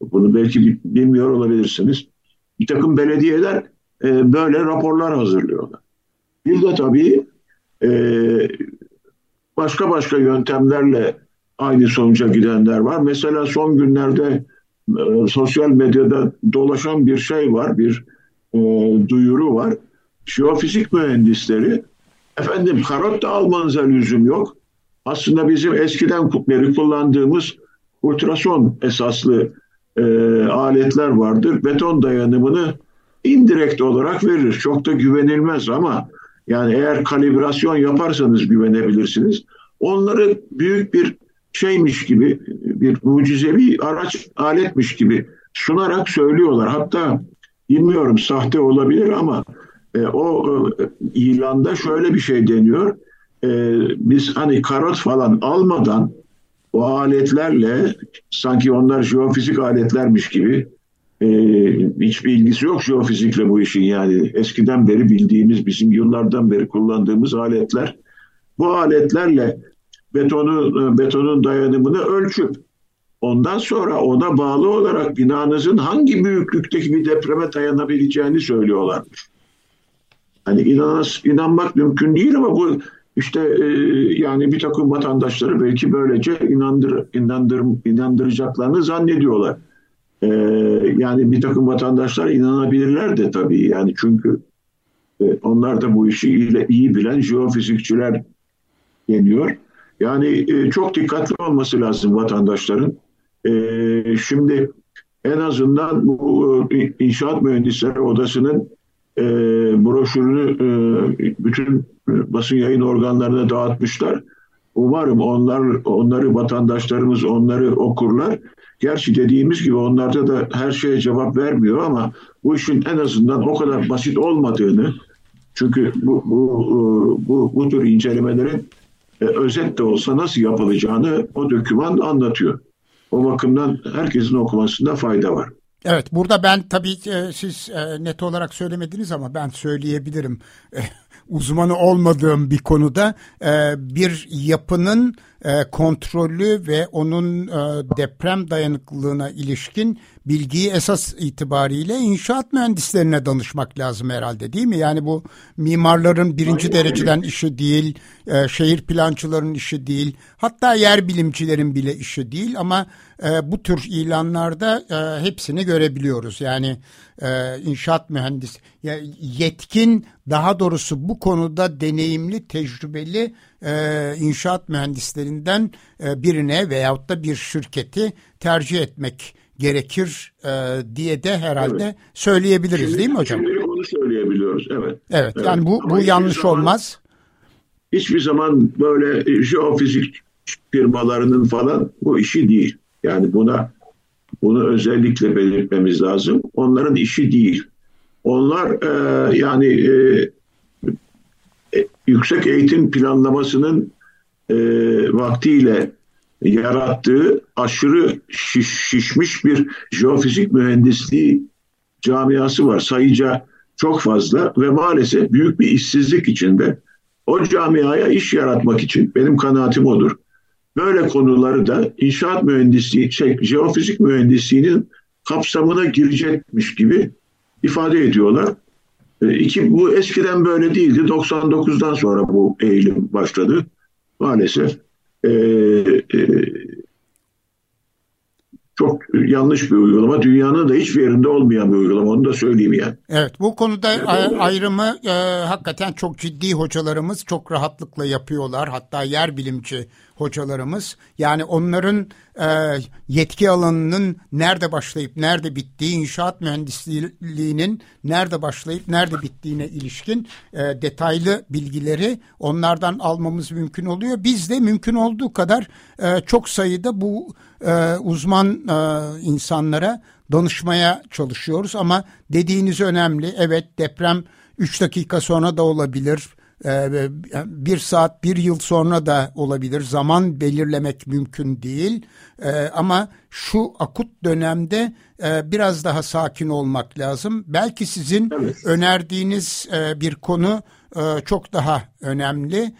Bunu belki bilmiyor olabilirsiniz. Bir takım belediyeler e, böyle raporlar hazırlıyorlar. Bir de tabii e, başka başka yöntemlerle aynı sonuca gidenler var. Mesela son günlerde e, sosyal medyada dolaşan bir şey var, bir e, duyuru var. Jeofizik mühendisleri, efendim karot da almanıza lüzum yok. Aslında bizim eskiden beri kullandığımız ultrason esaslı e, aletler vardır. Beton dayanımını indirekt olarak verir. Çok da güvenilmez ama yani eğer kalibrasyon yaparsanız güvenebilirsiniz. Onları büyük bir şeymiş gibi, bir mucizevi araç, aletmiş gibi sunarak söylüyorlar. Hatta bilmiyorum sahte olabilir ama e, o e, ilanda şöyle bir şey deniyor. E, biz hani karot falan almadan o aletlerle sanki onlar jeofizik aletlermiş gibi e, hiçbir ilgisi yok jeofizikle bu işin yani eskiden beri bildiğimiz bizim yıllardan beri kullandığımız aletler bu aletlerle betonu betonun dayanımını ölçüp ondan sonra ona bağlı olarak binanızın hangi büyüklükteki bir depreme dayanabileceğini söylüyorlarmış. Hani inanas, inanmak mümkün değil ama bu işte e, yani bir takım vatandaşları belki böylece inandır, inandır, inandıracaklarını zannediyorlar. E, yani bir takım vatandaşlar inanabilirler de tabii yani çünkü e, onlar da bu işi iyi, iyi bilen jeofizikçiler deniyor. Yani e, çok dikkatli olması lazım vatandaşların. E, şimdi en azından bu e, inşaat mühendisleri odasının e, broşürünü e, bütün e, basın yayın organlarına dağıtmışlar. Umarım onlar onları vatandaşlarımız onları okurlar. Gerçi dediğimiz gibi onlarda da her şeye cevap vermiyor ama bu işin en azından o kadar basit olmadığını çünkü bu bu e, bu, bu tür incelemelerin e, özet de olsa nasıl yapılacağını o doküman anlatıyor. O bakımdan herkesin okumasında fayda var. Evet burada ben tabii e, siz e, net olarak söylemediniz ama ben söyleyebilirim. E, uzmanı olmadığım bir konuda e, bir yapının e, kontrolü ve onun e, deprem dayanıklılığına ilişkin bilgiyi esas itibariyle inşaat mühendislerine danışmak lazım herhalde değil mi? Yani bu mimarların birinci Aynen. dereceden işi değil, e, şehir plancıların işi değil, hatta yer bilimcilerin bile işi değil ama e, bu tür ilanlarda e, hepsini görebiliyoruz. Yani e, inşaat mühendisi, yetkin daha doğrusu bu konuda deneyimli, tecrübeli e, inşaat mühendislerinden e, birine veyahut da bir şirketi tercih etmek gerekir e, diye de herhalde evet. söyleyebiliriz şimdi, değil mi hocam? Şimdi onu söyleyebiliyoruz evet. Evet, evet. yani bu, bu yanlış zaman, olmaz. Hiçbir zaman böyle jeofizik firmalarının falan bu işi değil. Yani buna bunu özellikle belirtmemiz lazım. Onların işi değil. Onlar e, yani e, e, yüksek eğitim planlamasının e, vaktiyle yarattığı aşırı şiş, şişmiş bir jeofizik mühendisliği camiası var. Sayıca çok fazla ve maalesef büyük bir işsizlik içinde. O camiaya iş yaratmak için benim kanaatim odur. Böyle konuları da inşaat mühendisliği, şey, jeofizik mühendisliğinin kapsamına girecekmiş gibi ifade ediyorlar. E, iki, bu eskiden böyle değildi. 99'dan sonra bu eğilim başladı. Maalesef e, e, çok yanlış bir uygulama. Dünyanın da hiçbir yerinde olmayan bir uygulama. Onu da söyleyeyim yani. Evet bu konuda ayrımı e, hakikaten çok ciddi hocalarımız çok rahatlıkla yapıyorlar. Hatta yer bilimci hocalarımız. Yani onların e, yetki alanının nerede başlayıp nerede bittiği, inşaat mühendisliğinin nerede başlayıp nerede bittiğine ilişkin e, detaylı bilgileri onlardan almamız mümkün oluyor. Biz de mümkün olduğu kadar e, çok sayıda bu e, uzman e, insanlara danışmaya çalışıyoruz ama dediğiniz önemli. Evet deprem 3 dakika sonra da olabilir bir saat bir yıl sonra da olabilir. Zaman belirlemek mümkün değil. Ee, ama şu akut dönemde e, biraz daha sakin olmak lazım. Belki sizin evet. önerdiğiniz e, bir konu e, çok daha önemli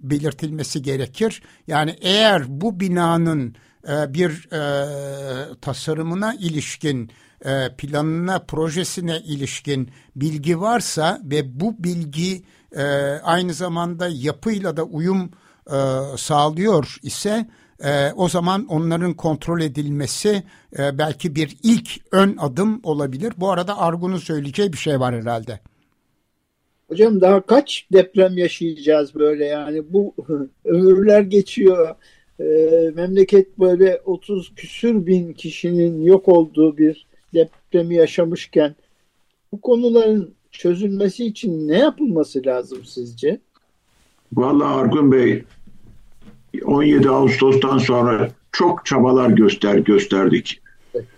belirtilmesi gerekir. Yani eğer bu binanın bir tasarımına ilişkin planına projesine ilişkin bilgi varsa ve bu bilgi e, aynı zamanda yapıyla da uyum e, sağlıyor ise e, o zaman onların kontrol edilmesi e, belki bir ilk ön adım olabilir. Bu arada Argun'un söyleyeceği bir şey var herhalde. Hocam daha kaç deprem yaşayacağız böyle yani bu ömürler geçiyor. e, memleket böyle 30 küsür bin kişinin yok olduğu bir depremi yaşamışken bu konuların çözülmesi için ne yapılması lazım sizce? Vallahi Argun Bey 17 Ağustos'tan sonra çok çabalar göster gösterdik.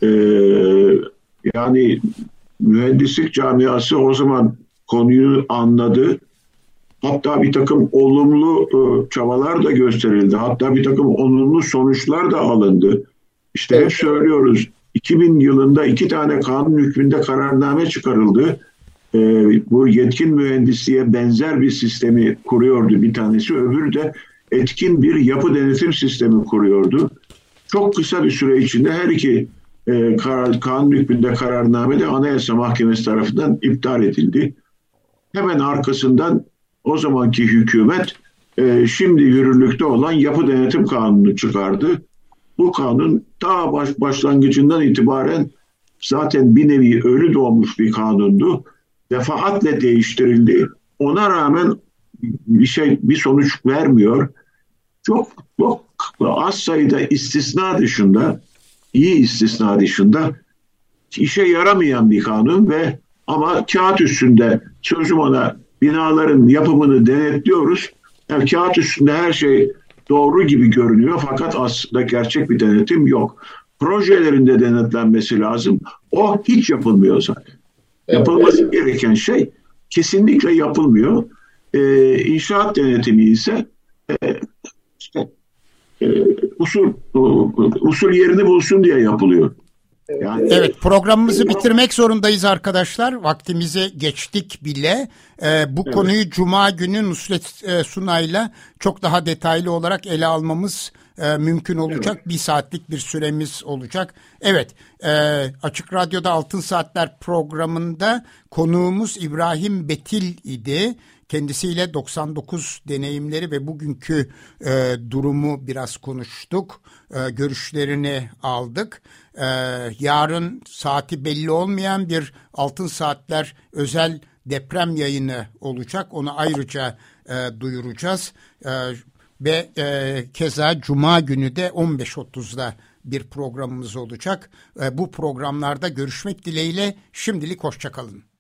Ee, yani mühendislik camiası o zaman konuyu anladı. Hatta bir takım olumlu e, çabalar da gösterildi. Hatta bir takım olumlu sonuçlar da alındı. İşte hep söylüyoruz 2000 yılında iki tane kanun hükmünde kararname çıkarıldı. Ee, bu yetkin mühendisliğe benzer bir sistemi kuruyordu bir tanesi. Öbürü de etkin bir yapı denetim sistemi kuruyordu. Çok kısa bir süre içinde her iki e, karar, kanun hükmünde kararname de Anayasa Mahkemesi tarafından iptal edildi. Hemen arkasından o zamanki hükümet e, şimdi yürürlükte olan yapı denetim kanunu çıkardı. Bu kanun ta baş, başlangıcından itibaren zaten bir nevi ölü doğmuş bir kanundu. Defaatle değiştirildi. Ona rağmen bir şey bir sonuç vermiyor. Çok çok az sayıda istisna dışında iyi istisna dışında işe yaramayan bir kanun ve ama kağıt üstünde sözüm ona binaların yapımını denetliyoruz. Yani kağıt üstünde her şey doğru gibi görünüyor fakat aslında gerçek bir denetim yok. Projelerinde denetlenmesi lazım. O hiç yapılmıyor zaten. Yapılması evet. gereken şey kesinlikle yapılmıyor. Ee, inşaat denetimi ise e, işte, e, usul usul yerini bulsun diye yapılıyor. Yani... Evet programımızı bitirmek zorundayız arkadaşlar. Vaktimize geçtik bile. Ee, bu evet. konuyu Cuma günü Nusret e, Sunay'la çok daha detaylı olarak ele almamız e, mümkün olacak. Evet. Bir saatlik bir süremiz olacak. Evet e, Açık Radyo'da Altın Saatler programında konuğumuz İbrahim Betil idi. Kendisiyle 99 deneyimleri ve bugünkü e, durumu biraz konuştuk. E, görüşlerini aldık. E, yarın saati belli olmayan bir Altın Saatler özel deprem yayını olacak. Onu ayrıca e, duyuracağız. E, ve e, keza Cuma günü de 15.30'da bir programımız olacak. E, bu programlarda görüşmek dileğiyle şimdilik hoşçakalın.